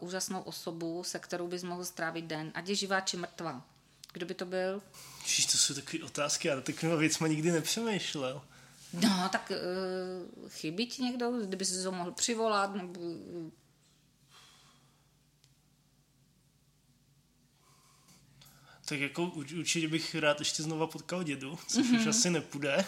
uh, úžasnou osobu, se kterou bys mohl strávit den, ať je živá či mrtvá, kdo by to byl? Ježiš, to jsou takové otázky, já na takovýma věcma nikdy nepřemýšlel. No, tak uh, chybí ti někdo, kdyby si ho mohl přivolat, nebo... Tak jako určitě bych rád ještě znova potkal dědu, což mm-hmm. už asi nepůjde.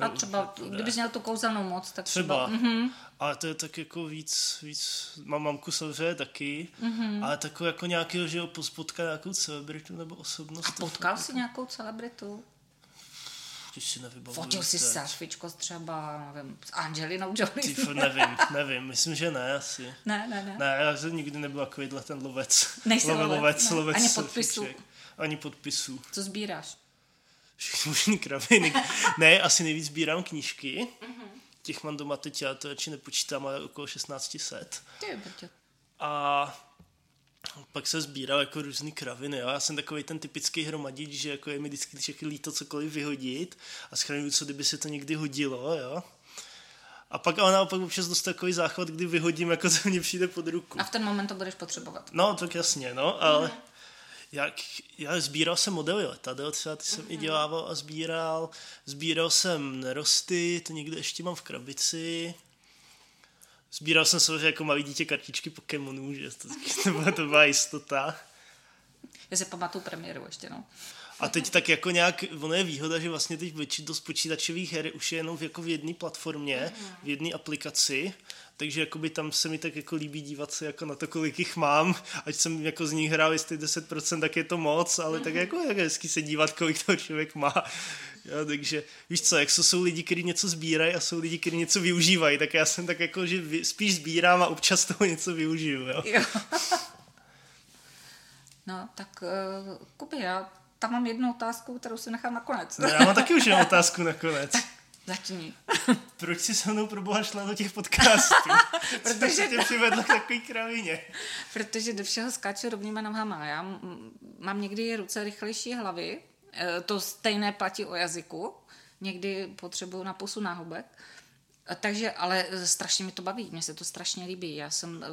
A třeba, kdybys měl tu kouzelnou moc, tak třeba. třeba. Mm-hmm. Ale to je tak jako víc, víc mám mamku samozřejmě taky, mm-hmm. ale takové jako nějakého, že ho potkat nějakou celebritu nebo osobnost. A potkal jsi jako... nějakou celebritu? Si nevybavuju. Fotil jsi se Švičko třeba, nevím, s Angelinou Jolie? Ty, nevím, (laughs) nevím, myslím, že ne asi. Ne, ne, ne. Ne, já jsem nikdy nebyl takovýhle ten lovec. Nejsi lovec, lovec, ne. lovec. Ani podpisů. Ani podpisů. Co sbíráš? všechny možný kraviny. ne, asi nejvíc sbírám knížky. Těch mám doma teď, já to radši nepočítám, ale okolo 1600. A pak se sbíral jako různý kraviny. Jo? Já jsem takový ten typický hromadič, že jako je mi vždycky všechny líto cokoliv vyhodit a schraňuju, co kdyby se to někdy hodilo. Jo? A pak ale naopak občas dost takový záchvat, kdy vyhodím, jako (laughs) co mě přijde pod ruku. A v ten moment to budeš potřebovat. No, tak jasně, no, ale... Jak, já sbíral jsem modely letadel, třeba ty jsem mm-hmm. i mhm. dělával a sbíral. Sbíral jsem nerosty, to někde ještě mám v krabici. Sbíral jsem samozřejmě jako malý dítě kartičky Pokémonů, že to, to, byla, to byla jistota. Já si pamatuju premiéru ještě, no. A teď tak jako nějak, ono je výhoda, že vlastně teď dost počítačových her už je jenom v, jako v jedné platformě, v jedné aplikaci, takže jakoby tam se mi tak jako líbí dívat se jako na to, kolik jich mám, ať jsem jako z nich hrál jestli 10%, tak je to moc, ale tak jako je hezky se dívat, kolik toho člověk má. Jo, takže víš co, jak jsou lidi, kteří něco sbírají a jsou lidi, kteří něco využívají, tak já jsem tak jako, že spíš sbírám a občas toho něco využiju. Jo? jo. no, tak uh, Kuby, já tam mám jednu otázku, kterou si nechám nakonec. No, já mám taky už jednu otázku nakonec. Tak začni. Proč jsi se mnou proboha šla do těch podcastů? (laughs) Protože tě přivedl k takový kravině. Protože do všeho skáču rovnýma nohama. Já mám někdy ruce rychlejší hlavy, to stejné platí o jazyku, někdy potřebuju na pusu náhubek. Takže, ale strašně mi to baví, mně se to strašně líbí. Já jsem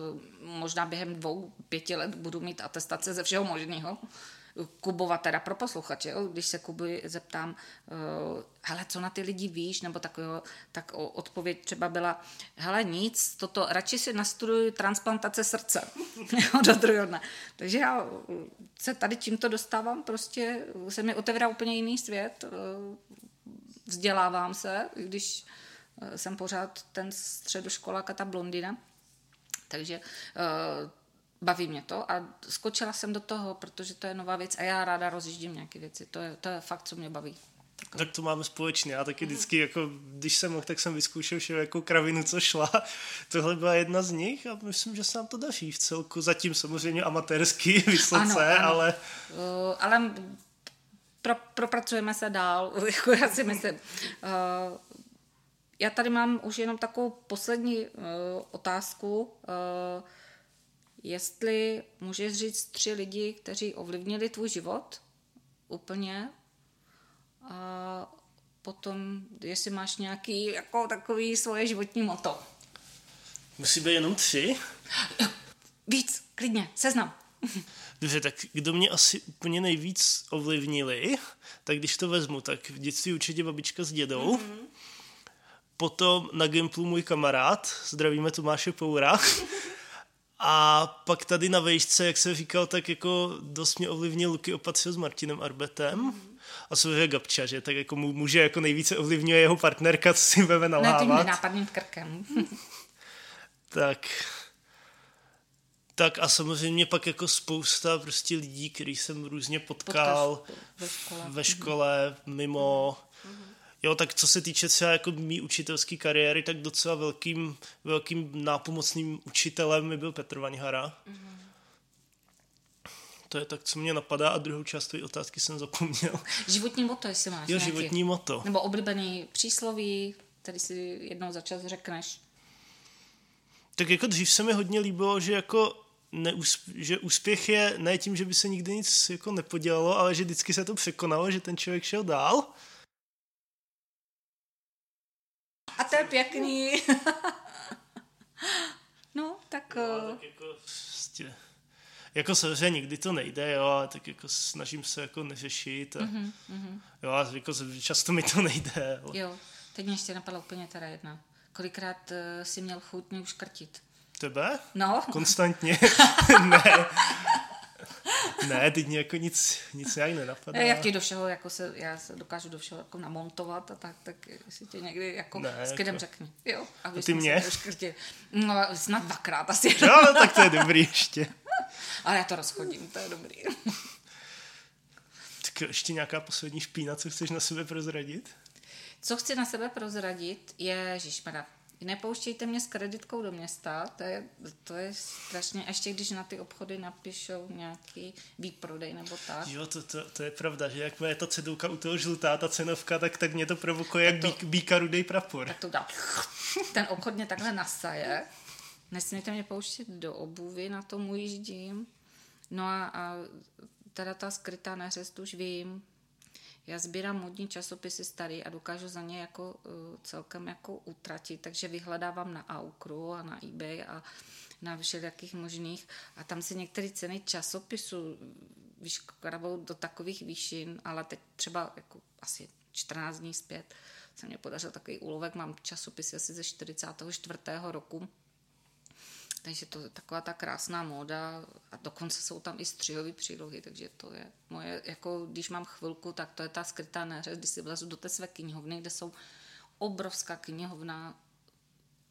možná během dvou, pěti let budu mít atestace ze všeho možného. Kubova teda pro posluchače, jo? když se Kuby zeptám, uh, hele, co na ty lidi víš, nebo tak, jo, tak odpověď třeba byla, hele, nic, toto, radši si nastuduji transplantace srdce. (laughs) Do druhého Takže já se tady tímto dostávám, prostě se mi otevírá úplně jiný svět, vzdělávám se, když jsem pořád ten středoškolák a ta blondina, takže baví mě to a skočila jsem do toho, protože to je nová věc a já ráda rozjíždím nějaké věci. To je, to je fakt, co mě baví. Tak, tak to máme společně. Já taky vždycky, jako, když jsem mohl, tak jsem vyzkoušel jako kravinu, co šla. (laughs) Tohle byla jedna z nich a myslím, že se nám to daří v celku. Zatím samozřejmě amatérsky, (laughs) vysoce, ano, ano. ale... Uh, ale pro, propracujeme se dál, (laughs) jako já si myslím. Uh, já tady mám už jenom takovou poslední uh, otázku. Uh, jestli můžeš říct tři lidi, kteří ovlivnili tvůj život úplně a potom, jestli máš nějaký jako takový svoje životní moto. Musí být jenom tři? (laughs) Víc, klidně, seznam. (laughs) Dobře, tak kdo mě asi úplně nejvíc ovlivnili, tak když to vezmu, tak v dětství určitě babička s dědou, mm-hmm. potom na Gimplu můj kamarád, zdravíme Tomáše Poura, (laughs) A pak tady na vejšce, jak jsem říkal, tak jako dost mě ovlivnil Luky Opatřil s Martinem Arbetem. Mm. A samozřejmě Gabča, že tak jako muže jako nejvíce ovlivňuje jeho partnerka, co si veme nalávat. Ne, tím nenápadným krkem. (laughs) tak. Tak a samozřejmě pak jako spousta prostě lidí, který jsem různě potkal Potkaž ve škole, ve škole mimo. Mm Jo, tak co se týče třeba jako mý učitelské kariéry, tak docela velkým, velkým nápomocným učitelem mi byl Petr Vaňhara. Mm-hmm. To je tak, co mě napadá a druhou část tvojí otázky jsem zapomněl. Životní moto, jestli máš Jo, nějaký. životní moto. Nebo oblíbený přísloví, který si jednou za čas řekneš. Tak jako dřív se mi hodně líbilo, že jako neúsp- že úspěch je ne tím, že by se nikdy nic jako nepodělalo, ale že vždycky se to překonalo, že ten člověk šel dál. To je pěkný. (laughs) no, tak... No, tak jako, prostě, jako samozřejmě nikdy to nejde, jo, ale tak jako snažím se jako neřešit a mm-hmm, mm-hmm. jo, a jako často mi to (laughs) nejde. Ale... Jo, teď mě ještě napadla úplně teda jedna. Kolikrát uh, si měl chuť mě uškrtit? Tebe? No. Konstantně? (laughs) ne. Ne, teď mě jako nic, nic nějak nenapadá. Já ti do všeho, jako se, já se dokážu do všeho jako namontovat a tak, tak si tě někdy jako ne, s kydem jako... řekni. Jo, a, ty mě? No, snad dvakrát asi. Jo, no, tak to je dobrý ještě. (laughs) Ale já to rozchodím, to je dobrý. tak ještě nějaká poslední špína, co chceš na sebe prozradit? Co chci na sebe prozradit je, žišmada, nepouštějte mě s kreditkou do města, to je, to je strašně, ještě když na ty obchody napíšou nějaký výprodej nebo tak. Jo, to, to, to je pravda, že jak je ta cedulka u toho žlutá, ta cenovka, tak, tak mě to provokuje jak to, bík, bíka rudej prapor. Tak to dá. (laughs) Ten obchod mě takhle nasaje. Nesmíte mě pouštět do obuvy, na tom ujíždím. No a, a teda ta skrytá neřest už vím, já sbírám modní časopisy starý a dokážu za ně jako uh, celkem jako utratit, takže vyhledávám na Aukru a na eBay a na všelijakých možných a tam si některé ceny časopisů vyškrabou do takových výšin, ale teď třeba jako asi 14 dní zpět se mě podařil takový úlovek, mám časopisy asi ze 44. roku, takže to je taková ta krásná móda a dokonce jsou tam i střihové přílohy, takže to je moje, jako když mám chvilku, tak to je ta skrytá neřez, když si vlezu do té své knihovny, kde jsou obrovská knihovna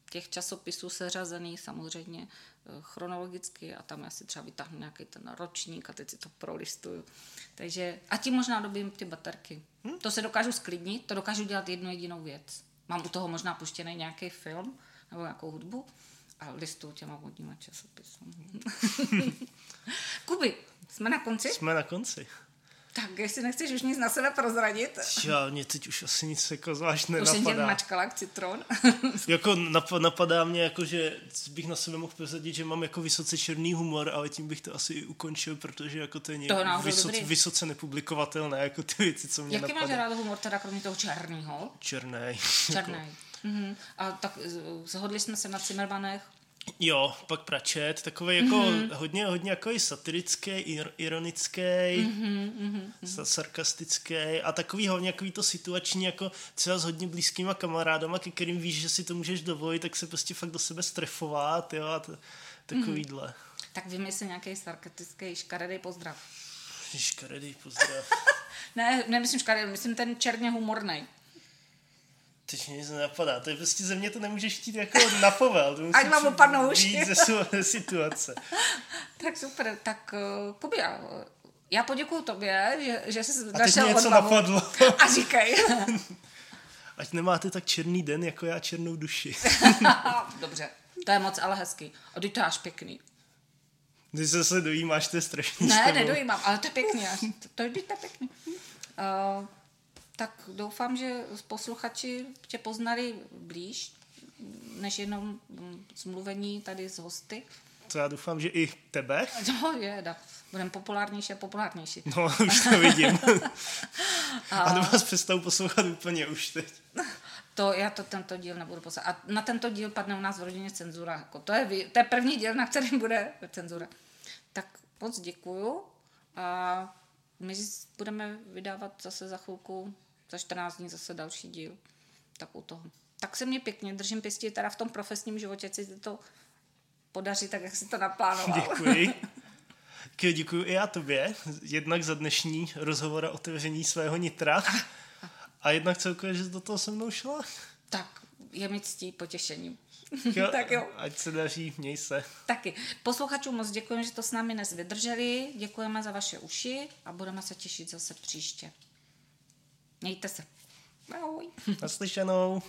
těch časopisů seřazených samozřejmě eh, chronologicky a tam já si třeba vytáhnu nějaký ten ročník a teď si to prolistuju. Takže a tím možná dobím ty baterky. Hm? To se dokážu sklidnit, to dokážu dělat jednu jedinou věc. Mám u toho možná puštěný nějaký film nebo nějakou hudbu a listuju těma vodníma časopisům. (laughs) Kuby, jsme na konci? Jsme na konci. Tak, jestli nechceš už nic na sebe prozradit. Já, mě teď už asi nic jako zvlášť nenapadá. Už jsem tě mačkala jak citron. (laughs) jako napadá mě, jako, že bych na sebe mohl prozradit, že mám jako vysoce černý humor, ale tím bych to asi i ukončil, protože jako to je nějak vysoce, vysoce nepublikovatelné, jako ty věci, co mě Jaký máš rád humor, teda kromě toho černýho? Černý. (laughs) Černý. Jako. Mm-hmm. A tak zhodli jsme se na Cimmermanech, Jo, pak pračet, takový jako mm-hmm. hodně, hodně jako i satirický, ir, ironický, mm-hmm, mm-hmm. sarkastický a takový hodně jako to situační, jako třeba s hodně blízkýma kamarádama, ke kterým víš, že si to můžeš dovolit, tak se prostě fakt do sebe strefovat, jo, a t- takovýhle. Mm-hmm. Tak vymysli nějaký sarkastický škaredý pozdrav. Škaredý pozdrav. (laughs) ne, nemyslím škaredý, myslím ten černě humorný. Teď mě nic nenapadá. To je prostě ze mě to nemůžeš chtít jako (laughs) na povel. To Ať mám opadnou uši. ze situace. (laughs) tak super. Tak uh, Kubi, já poděkuju tobě, že, že jsi A teď něco napadlo. (laughs) A říkej. Ať nemáte tak černý den, jako já černou duši. Dobře, to je moc ale hezký. A ty to až pěkný. Ty se se dojímáš, to je strašný. Ne, nedojímám, ale to je pěkný. To, to je pěkný. Uh, tak doufám, že posluchači tě poznali blíž, než jenom zmluvení tady s hosty. Co já doufám, že i tebe. (laughs) No, je, da. Budeme populárnější a populárnější. No, (laughs) už to vidím. (laughs) a, a vás přestavu poslouchat úplně už teď. To já to tento díl nebudu poslouchat. A na tento díl padne u nás v rodině cenzura. Jako to, je, to je první díl, na kterém bude cenzura. Tak moc děkuju. A my budeme vydávat zase za chvilku za 14 dní zase další díl. Tak u toho. Tak se mě pěkně držím pěstí teda v tom profesním životě, si to podaří tak, jak si to naplánoval. Děkuji. (laughs) Děkuji i já tobě, jednak za dnešní rozhovor a otevření svého nitra a jednak celkově, že do toho se mnou šla. Tak, je mi ctí potěšením. Jo, (laughs) tak jo. Ať se daří, měj se. Taky. Posluchačům moc děkujeme, že to s námi dnes vydrželi. Děkujeme za vaše uši a budeme se těšit zase příště. Mějte se. Ahoj. (laughs) Naslyšenou.